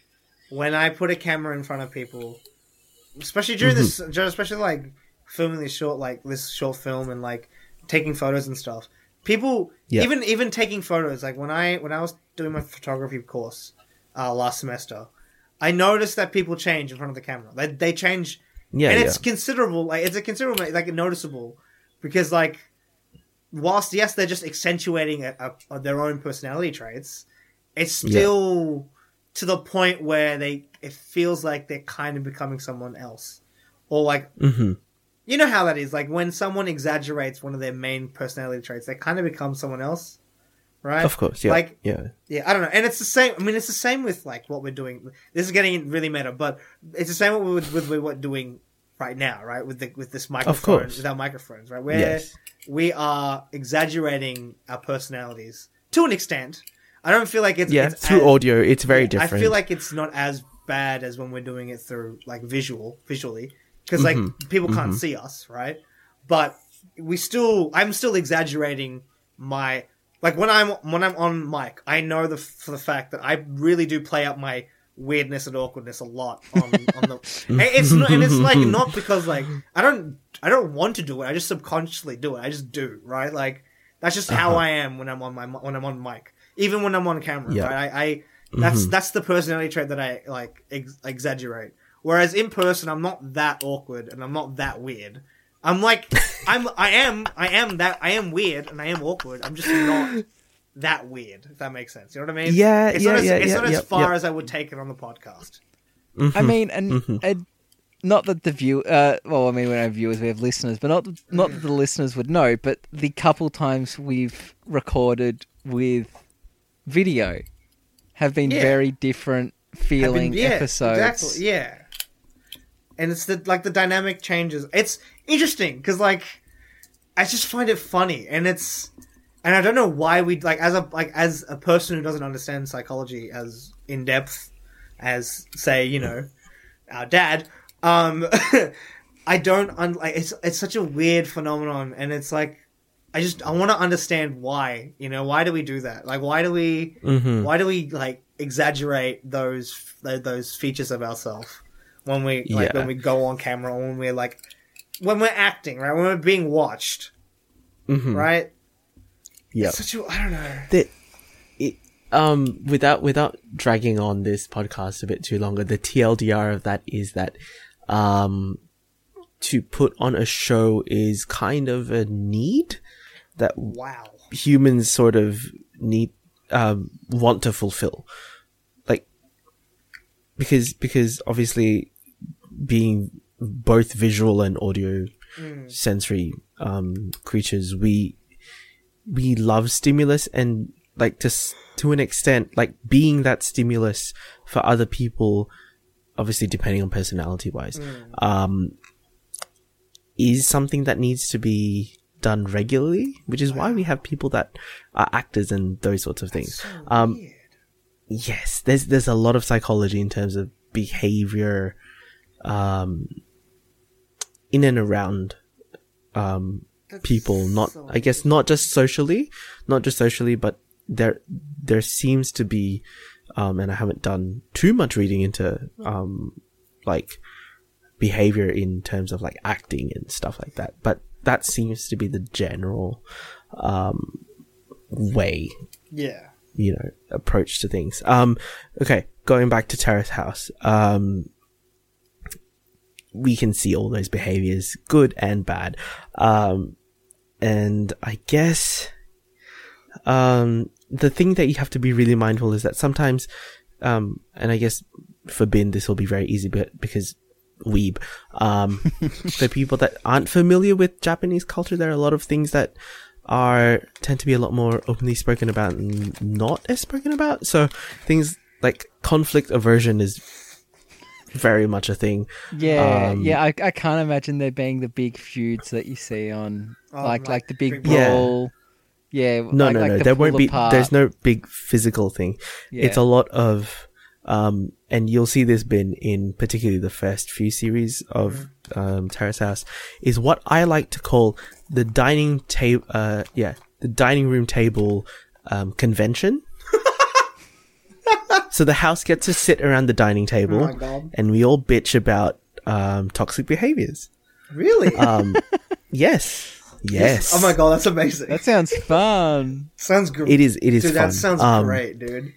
when I put a camera in front of people, especially during this, Mm-hmm. during- especially like filming this short, like this short film and like taking photos and stuff. People, Yeah. even even taking photos, like when I when I was doing my photography course uh, last semester, I noticed that people change in front of the camera. They they change, Yeah, and yeah. it's considerable. Like it's a considerable, like noticeable, because like whilst yes they're just accentuating a, a, their own personality traits, it's still to the point where they it feels like they're kind of becoming someone else, or like hmm you know how that is. Like when someone exaggerates one of their main personality traits, they kind of become someone else, right? Of course, yeah, Like yeah, yeah, I don't know, and it's the same. I mean, it's the same with like what we're doing. This is getting really meta, but it's the same with with, with what we're doing right now, right? With the with this microphone, of course. with our microphones, right? Where yes, we are exaggerating our personalities to an extent. I don't feel like it's yeah. it's Through as- audio, it's very yeah, different. I feel like it's not as bad as when we're doing it through like visual, visually, because like Mhm. people can't Mhm. see us, right? But we still, I'm still exaggerating my like when I'm when I'm on mic. I know the for the fact that I really do play up my weirdness and awkwardness a lot on on the. and it's not, and it's like not because like I don't I don't want to do it. I just subconsciously do it. I just do right. Like that's just how Uh-huh. I am when I'm on my when I'm on mic, even when I'm on camera. Yeah. Right? I, I that's Mhm. that's the personality trait that I like ex- exaggerate. Whereas in person, I'm not that awkward and I'm not that weird. I'm like I'm I am I am that I am weird and I am awkward. I'm just not that weird. If that makes sense, you know what I mean? Yeah, It's yeah, not as, yeah, It's yeah, not as yeah, far yeah. as I would take it on the podcast. I Mhm. mean, and, Mhm. and not that the view, uh, well, I mean, we don't have viewers, we have listeners, but not not that the listeners would know. But the couple times we've recorded with video have been Yeah. very different feeling been- yeah, episodes. Exactly. Yeah. And it's the like the dynamic changes. It's interesting because like I just find it funny, and it's and I don't know why we like as a like as a person who doesn't understand psychology as in depth as say you know our dad. Um, I don't un- like it's it's such a weird phenomenon, and it's like I just I want to understand why. You know, why do we do that? Like, why do we? Mhm. why do we like exaggerate those those features of ourselves when we like Yeah. when we go on camera or when we're like when we're acting right when we're being watched Mhm. right Yeah. Such a I don't know the it, um without without dragging on this podcast a bit too longer the tldr of that is that um to put on a show is kind of a need that wow. humans sort of need um want to fulfill. Like because because obviously being both visual and audio Mm. sensory um creatures we we love stimulus and like to to an extent like being that stimulus for other people obviously depending on personality wise um is something that needs to be done regularly which is why we have people that are actors and those sorts of things. So um yes there's there's a lot of psychology in terms of behavior um in and around um people. Not so i guess not just socially not just socially but there there seems to be um and i haven't done too much reading into um like behavior in terms of like acting and stuff like that but that seems to be the general um way yeah. you know approach to things. Um okay going back to terrace house um we can see all those behaviors good and bad. Um and i guess um the thing that you have to be really mindful is that sometimes um and i guess for bin this will be very easy but because weeb um for people that aren't familiar with japanese culture there are a lot of things that are tend to be a lot more openly spoken about and not as spoken about. So things like conflict aversion is very much a thing. Yeah, Um, yeah. I, I can't imagine there being the big feuds that you see on Oh, like like like the big big Yeah. brawl. Yeah, No, like, no, like no. the There won't pull be. apart. There's no big physical thing. Yeah. It's a lot of, um, and you'll see this bin in particularly the first few series of um, Terrace House is what I like to call the dining table. Uh, yeah, the dining room table um, convention. so the house gets to sit around the dining table, Oh my God. and we all bitch about um, toxic behaviors. Really? Um, yes, yes. Oh my god, that's amazing. That sounds fun. sounds great. It is. It is Dude, fun. that sounds Um, great, dude.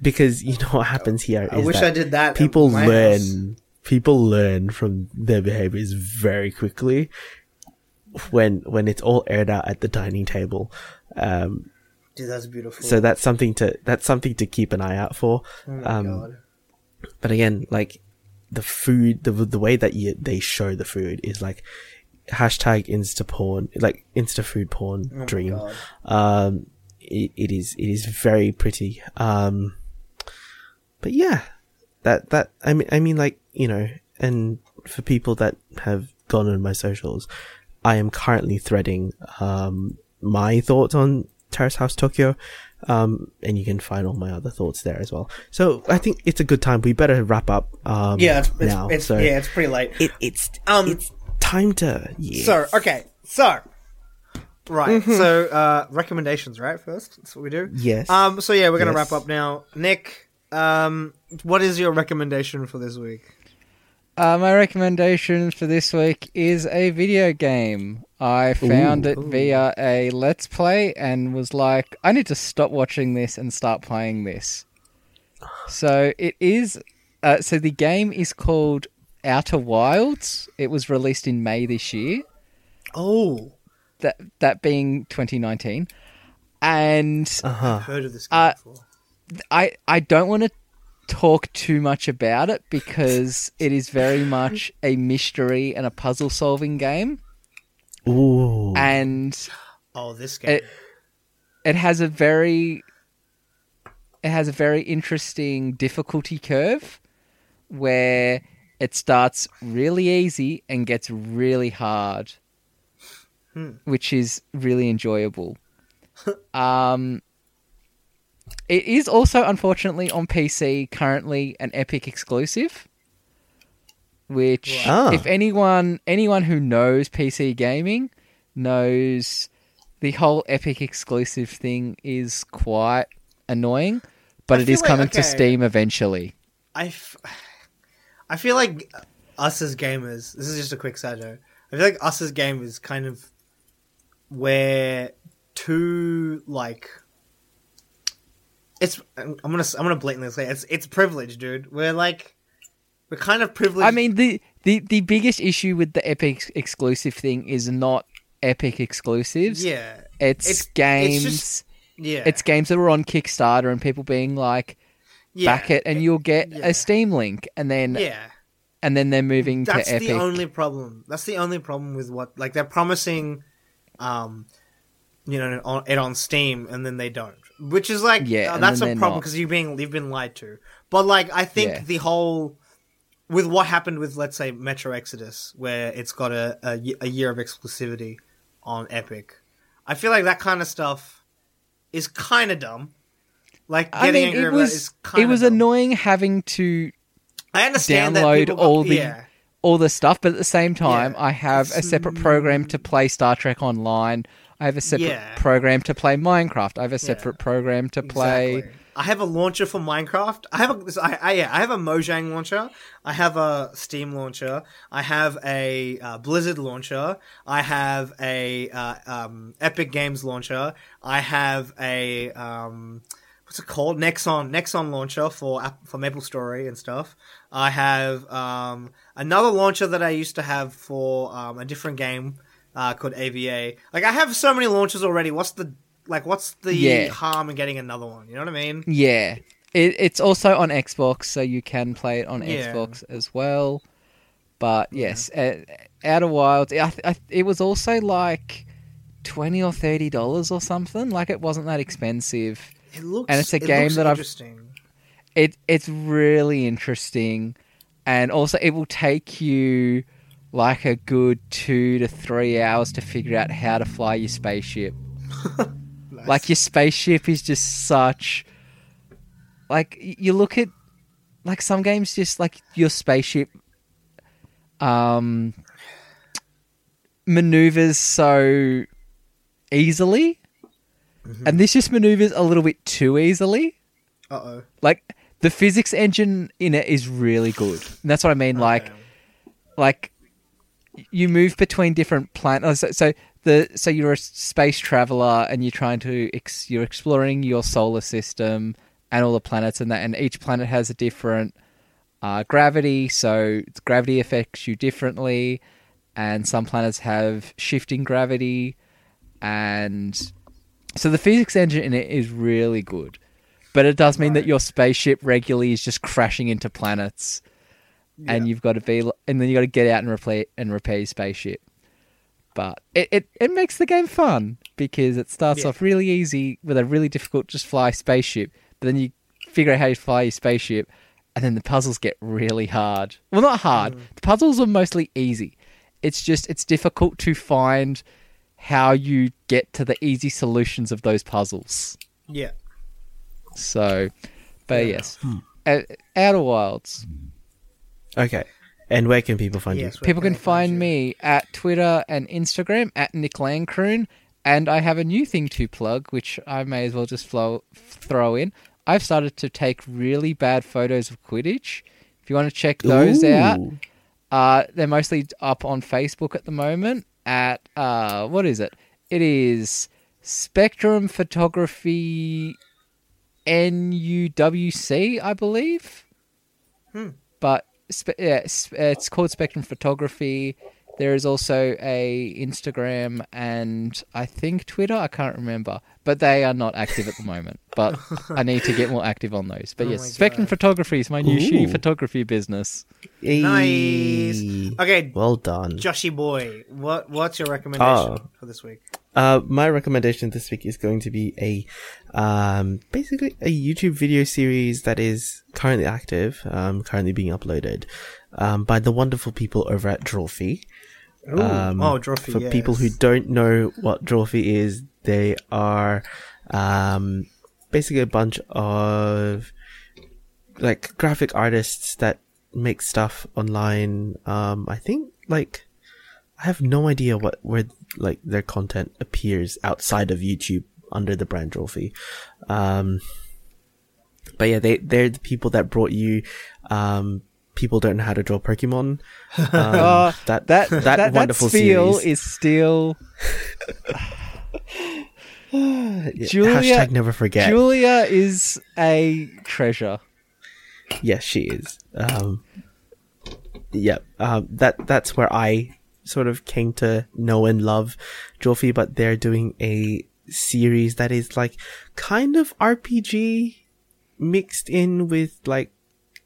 Because you know what happens here. I wish that I did that. at People learn. house. People learn from their behaviors very quickly when when it's all aired out at the dining table. Um, Dude, that's beautiful. so that's something to that's something to keep an eye out for. oh um. But again, like the food, the the way that you, they show the food is like hashtag insta porn, like insta food porn Oh dream. Um, it, it is it is very pretty. Um, but yeah, that that I mean I mean like you know, and for people that have gone on my socials, I am currently threading um my thoughts on Terrace House Tokyo. Um, and you can find all my other thoughts there as well. So I think it's a good time. We better wrap up. Um, Yeah, it's, now. it's so yeah, it's pretty late. it, it's Um, it's time to yeah. So okay, so right, Mm-hmm. so uh recommendations, right? First, that's what we do. Yes. Um. So yeah, we're gonna Yes. wrap up now. Nick, um, what is your recommendation for this week? Uh, my recommendation for this week is a video game. I found Ooh. it via a Let's Play and was like, I need to stop watching this and start playing this. So it is. Uh, so the game is called Outer Wilds. It was released in May this year. Oh, That that being 2019, and uh huh. heard of this game Uh, before. I I don't want to talk too much about it because it is very much a mystery and a puzzle solving game Ooh. and Oh, this game. it it has a very it has a very interesting difficulty curve where it starts really easy and gets really hard Hmm. which is really enjoyable um it is also unfortunately on PC currently an Epic exclusive which Ah. if anyone anyone who knows PC gaming knows the whole Epic exclusive thing is quite annoying, but I it feel like- coming to. Steam eventually. I, f- I feel like us as gamers. This is just a quick side note. I feel like us as gamers kind of we're too like. It's. I'm gonna. I'm gonna blatantly say it's. It's privilege, dude. We're like. We're kind of privileged. I mean, the, the, the biggest issue with the Epic exclusive thing is not Epic exclusives. yeah, It's, It's- it's games. just- yeah. It's games that were on Kickstarter and people being like, yeah. back it, and you'll get yeah. a Steam link, and then Yeah. and then they're moving That's to Epic. That's the only problem. That's the only problem with what like they're promising, um, you know, on, it on Steam and then they don't, which is like Yeah, uh, that's a problem because you've been you've been lied to. But like I think Yeah. the whole with what happened with let's say Metro Exodus, where it's got a a, a year of exclusivity on Epic, I feel like that kind of stuff is kind of dumb. Like I mean, angry it about it is was it was dumb. annoying having to I understand that download got- all the yeah. all the stuff, but at the same time, Yeah, I have a separate program to play Star Trek Online. I have a separate Yeah. program to play Minecraft. I have a separate program to play. Exactly. I have a launcher for Minecraft. I have a I, I, yeah, I have a Mojang launcher. I have a Steam launcher. I have a uh, Blizzard launcher. I have a uh, um, Epic Games launcher. I have a um, what's it called? Nexon Nexon launcher for for MapleStory and stuff. I have um, another launcher that I used to have for um, a different game uh, called AVA. Like I have so many launches already. What's the like? What's the Yeah. harm in getting another one? You know what I mean? Yeah, it, it's also on Xbox, so you can play it on Yeah. Xbox as well. But yes, uh, Outer Wilds. I, I, it was also like twenty or thirty dollars or something. Like it wasn't that expensive. It looks And it's a it game that I've- interesting. it it's really interesting and also it will take you like a good two to three hours to figure out how to fly your spaceship Nice. like your spaceship is just such like you look at like some games just like your spaceship um maneuvers so easily and this just maneuvers a little bit too easily. Uh oh. Like the physics engine in it is really good. And that's what I mean. Like, like you move between different planets. So, so the so you're a space traveler and you're trying to ex- you're exploring your solar system and all the planets and that, and each planet has a different uh, gravity. So gravity affects you differently, and some planets have shifting gravity, and so the physics engine in it is really good. But it does mean that your spaceship regularly is just crashing into planets, and Yeah. you've got to be, and then you got to get out and repair and repair your spaceship. But it, it, it makes the game fun because it starts Yeah. off really easy with a really difficult just fly spaceship, but then you figure out how you fly your spaceship, and then the puzzles get really hard. Well, not hard. Mm. The puzzles are mostly easy. It's just it's difficult to find how you get to the easy solutions of those puzzles. Yeah. So, but Yeah. yes, Uh, Outer Wilds. Okay. And where can people find Yes. where People can they find you? me at Twitter and Instagram at Nick Landcroon, and I have a new thing to plug, which I may as well just flow, throw in. I've started to take really bad photos of Quidditch. If you want to check you? those out, Ooh. uh, they're mostly up on Facebook at the moment. At uh, what is it? It is Spectrum Photography NUWC, I believe. Hmm. But spe- yeah, it's called Spectrum Photography. There is also a Instagram and I think Twitter. I can't remember, but they are not active at the moment. But I need to get more active on those. But Oh yes, Spectrum God. Photography is my new shitty Ooh. photography business. Nice. Okay, Well done. Joshy boy, what what's your recommendation Oh. for this week? Uh, my recommendation this week is going to be a, um, basically a YouTube video series that is currently active, um, currently being uploaded, um, by the wonderful people over at Drawfee. Ooh. Um, oh, Drawfee, For people who don't know what Drawfee is, they are, um, basically a bunch of, like, graphic artists that make stuff online. Um, I think, like, I have no idea what where like their content appears outside of YouTube under the brand Drawfee. Um, but yeah, they they're the people that brought you. Um, people don't know how to draw Pokemon. Um, Uh, that That that, that, wonderful that feel is still Julia- Hashtag never forget. Julia is a treasure. Yes, she is. Um, yeah, um, that that's where I sort of came to know and love Drawfee, but they're doing a series that is like kind of RPG mixed in with like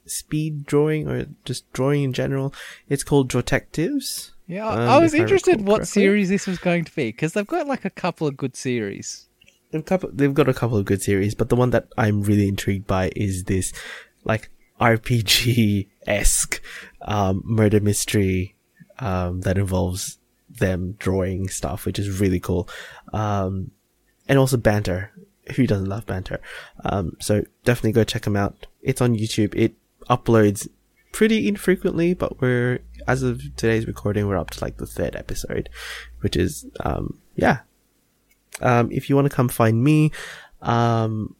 speed drawing or just drawing in general. It's called Drawtectives. Yeah, Um, I was if I interested what correctly. series this was going to be because they've got like a couple of good series. They've, couple, they've got a couple of good series, but the one that I'm really intrigued by is this, like, RPG esque, um, murder mystery, um, that involves them drawing stuff, which is really cool. Um, and also banter. Who doesn't love banter? Um, so definitely go check them out. It's on YouTube. It uploads pretty infrequently, but we're, as of today's recording, we're up to like the third episode, which is, um, yeah, um, if you want to come find me, um,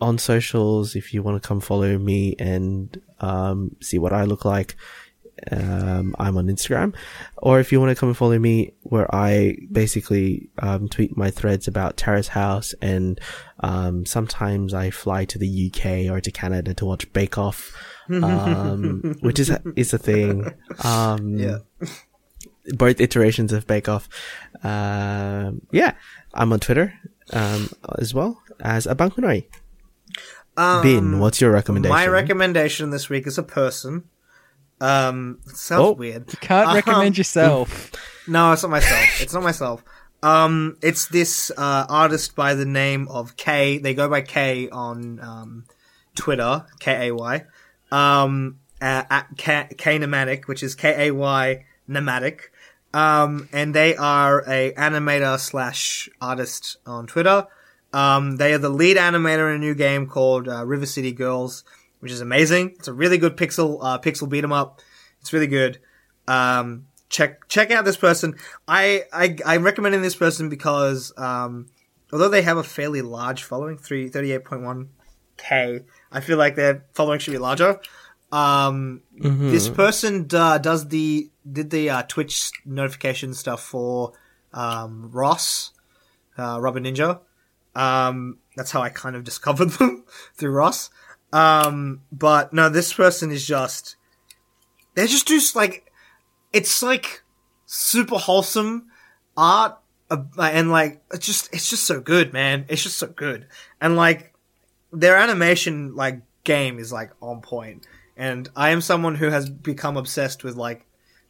on socials, if you want to come follow me and, um, see what I look like, um, I'm on Instagram. Or if you want to come and follow me, where I basically, um, tweet my threads about Terrace House and, um, sometimes I fly to the UK or to Canada to watch Bake Off, um, which is, is a thing. Um, Yeah. both iterations of Bake Off. Um, yeah, I'm on Twitter um, as well as a Abankunoi. Um, Bin, what's your recommendation? My recommendation this week is a person. Um, sounds Oh. weird. You can't Um, recommend yourself. No, it's not myself. it's not myself. Um, it's this uh, artist by the name of K. They go by K on um, Twitter, K A Y. Um, uh, at Kay Nomadic, which is K A Y Nomadic. Um, and they are a animator slash artist on Twitter. Um, they are the lead animator in a new game called uh, River City Girls, which is amazing. It's a really good pixel uh, pixel beat 'em up. It's really good. Um, check check out this person. I I I'm recommending this person because um, although they have a fairly large following, three thirty eight point one k, I feel like their following should be larger. Um, Mm-hmm. this person uh, does the did the uh, Twitch notification stuff for um, Ross, uh, RubberNinja. Um, that's how I kind of discovered them through Ross. Um, but no, this person is just they're just just like it's like super wholesome art uh, and like it's just it's just so good, man. It's just so good, and like their animation like game is like on point. And I am someone who has become obsessed with like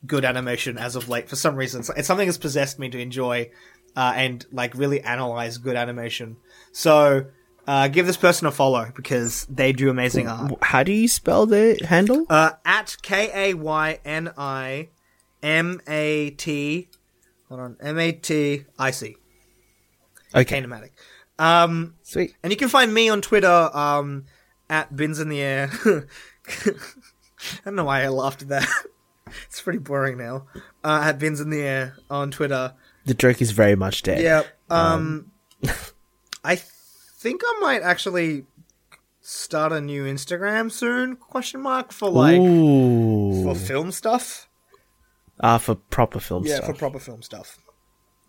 good animation as of late for some reason. It's, it's something that's possessed me to enjoy uh, and like really analyze good animation. So uh, give this person a follow because they do amazing art. How do you spell the handle? Uh, at K A Y N I M A T. Hold on, M A T I C. Okay, Kay Nomadic. Um, sweet. and you can find me on Twitter um, at Bins in the Air. I don't know why I laughed at that. it's pretty boring now. Uh, at Bins in the Air on Twitter. The joke is very much dead. Yeah. Um, I think I might actually start a new Instagram soon? Question mark for like Ooh. for film stuff. Ah, for proper film stuff. Yeah, stuff. for proper film stuff.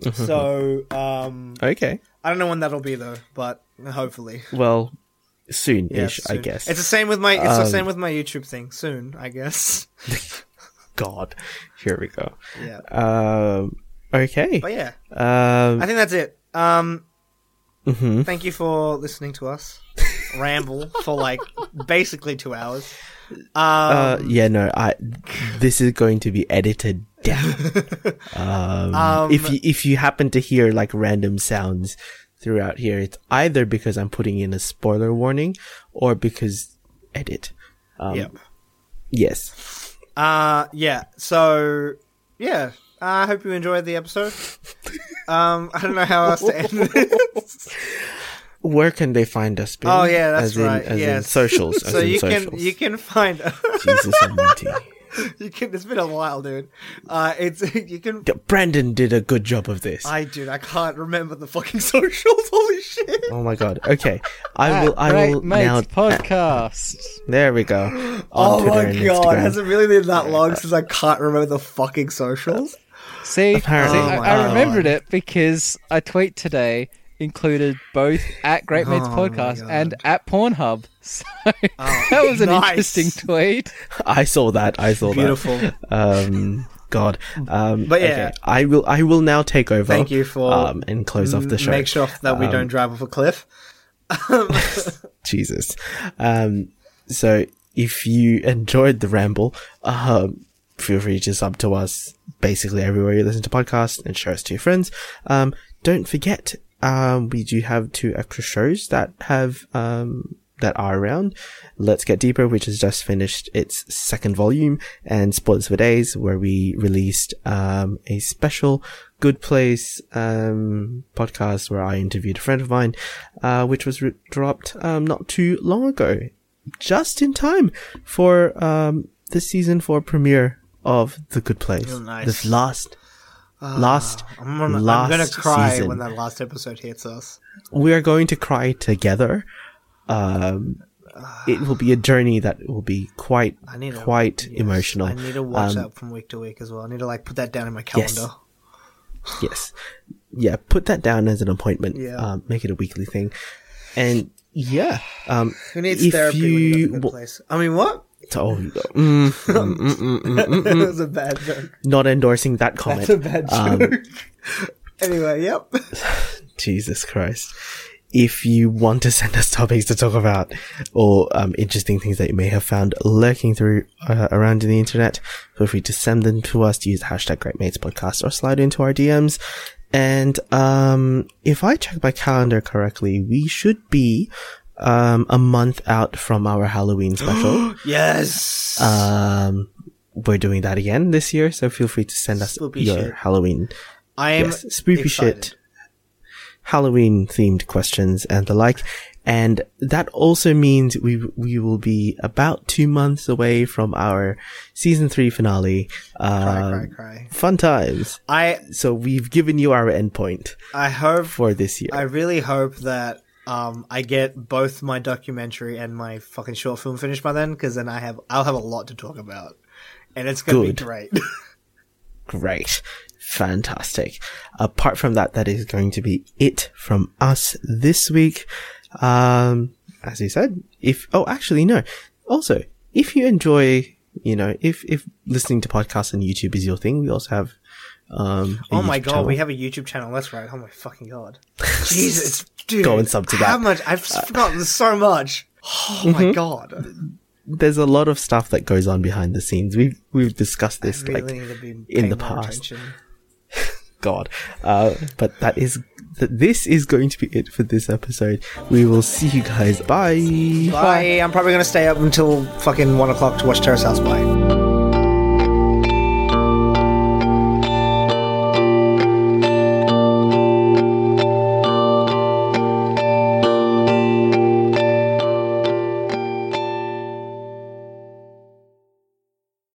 so um, okay. I don't know when that'll be though, but hopefully. Well, soon-ish, Yes, I guess. It's the same with my. It's the Um, same with my YouTube thing. Soon, I guess. God. Here we go. Yeah. Um, okay. But yeah, Um, I think that's it. Um, mhm. thank you for listening to us ramble for like basically two hours. Um, uh, yeah, no, I, this is going to be edited down. um, Um, if you, if you happen to hear like random sounds throughout here, it's either because I'm putting in a spoiler warning or because edit. Um, yep. Yes. Uh, yeah. So, yeah. I hope you enjoyed the episode. Um, I don't know how else to end this. Where can they find us? Ben? Oh yeah, that's as in, right. As in socials. As so in you socials. can you can find Jesus Almighty. you can. It's been a while, dude. Uh, it's you can. Brandon did a good job of this. I dude, I can't remember the fucking socials. Holy shit! oh my god. Okay, I will. I Great will Mates now. podcast. There we go. On Oh Twitter my god, Instagram. has it really been that long since I can't remember the fucking socials? See, see Apparently. I, Oh my I remembered it because a tweet today included both at Great Mates Oh Podcast and at Pornhub. So Oh, that was an nice. interesting tweet. I saw that. I saw Beautiful. that. Beautiful. Um, God. Um, But yeah. okay. I will. I will now take over. Thank you for um and close off the show. Make sure that we Um, don't drive off a cliff. Jesus. Um, so if you enjoyed the ramble, um, feel free to sub to us basically everywhere you listen to podcasts and share us to your friends. Um, don't forget, um, we do have two extra shows that have, um, that are around. Let's Get Deeper, which has just finished its second volume, and Spoilers for Days, where we released, um, a special Good Place, um, podcast where I interviewed a friend of mine, uh, which was re- dropped, um, not too long ago. Just in time for, um, the season four premiere of The Good Place. Oh, nice. This last, last, I'm gonna, I'm last gonna cry season. when that last episode hits us. we are going to cry together. Um, it will be a journey that will be quite, I need to, quite yes, emotional. I need to watch Um, that from week to week as well. I need to like put that down in my calendar. Yes. Yeah, put that down as an appointment. Yeah. Um, make it a weekly thing. And yeah, um, Who needs therapy when you you got a good place? I mean, what? Oh, mm, mm, mm, mm, mm, mm, that was a bad joke. not endorsing that comment. That's a bad Um, joke. anyway, yep. Jesus Christ. If you want to send us topics to talk about or um, interesting things that you may have found lurking through uh, around in the internet, feel free to send them to us. Use the hashtag Great Mates Podcast or slide into our DMs. And um, if I check my calendar correctly, we should be um, a month out from our Halloween special. Yes. um, we're doing that again this year, so feel free to send us Spoopy your shit. Halloween I am yes, spoopy excited. shit. Halloween themed questions and the like. And that also means we we will be about two months away from our season three finale. Cry, Um, cry, cry. Fun times. I So we've given you our endpoint I hope for this year. I really hope that um I get both my documentary and my fucking short film finished by then because then I have I'll have a lot to talk about and it's gonna Good. be great. Great. Fantastic. Apart from that, that is going to be it from us this week. Um, as you said, if, oh, actually, no. Also, if you enjoy, you know, if, if listening to podcasts and YouTube is your thing, we also have, um, oh my YouTube god, channel. we have a YouTube channel. That's right. Oh my fucking god. Jesus, dude. Go and sub to How that. much? I've forgotten so much. Oh Mm-hmm. my god. There's a lot of stuff that goes on behind the scenes. We've, we've discussed this, really like, need to be in the past. God. Uh, but that is, th- this is going to be it for this episode. We will see you guys. Bye. Bye. I'm probably gonna stay up until fucking one o'clock to watch Terrace House. Bye.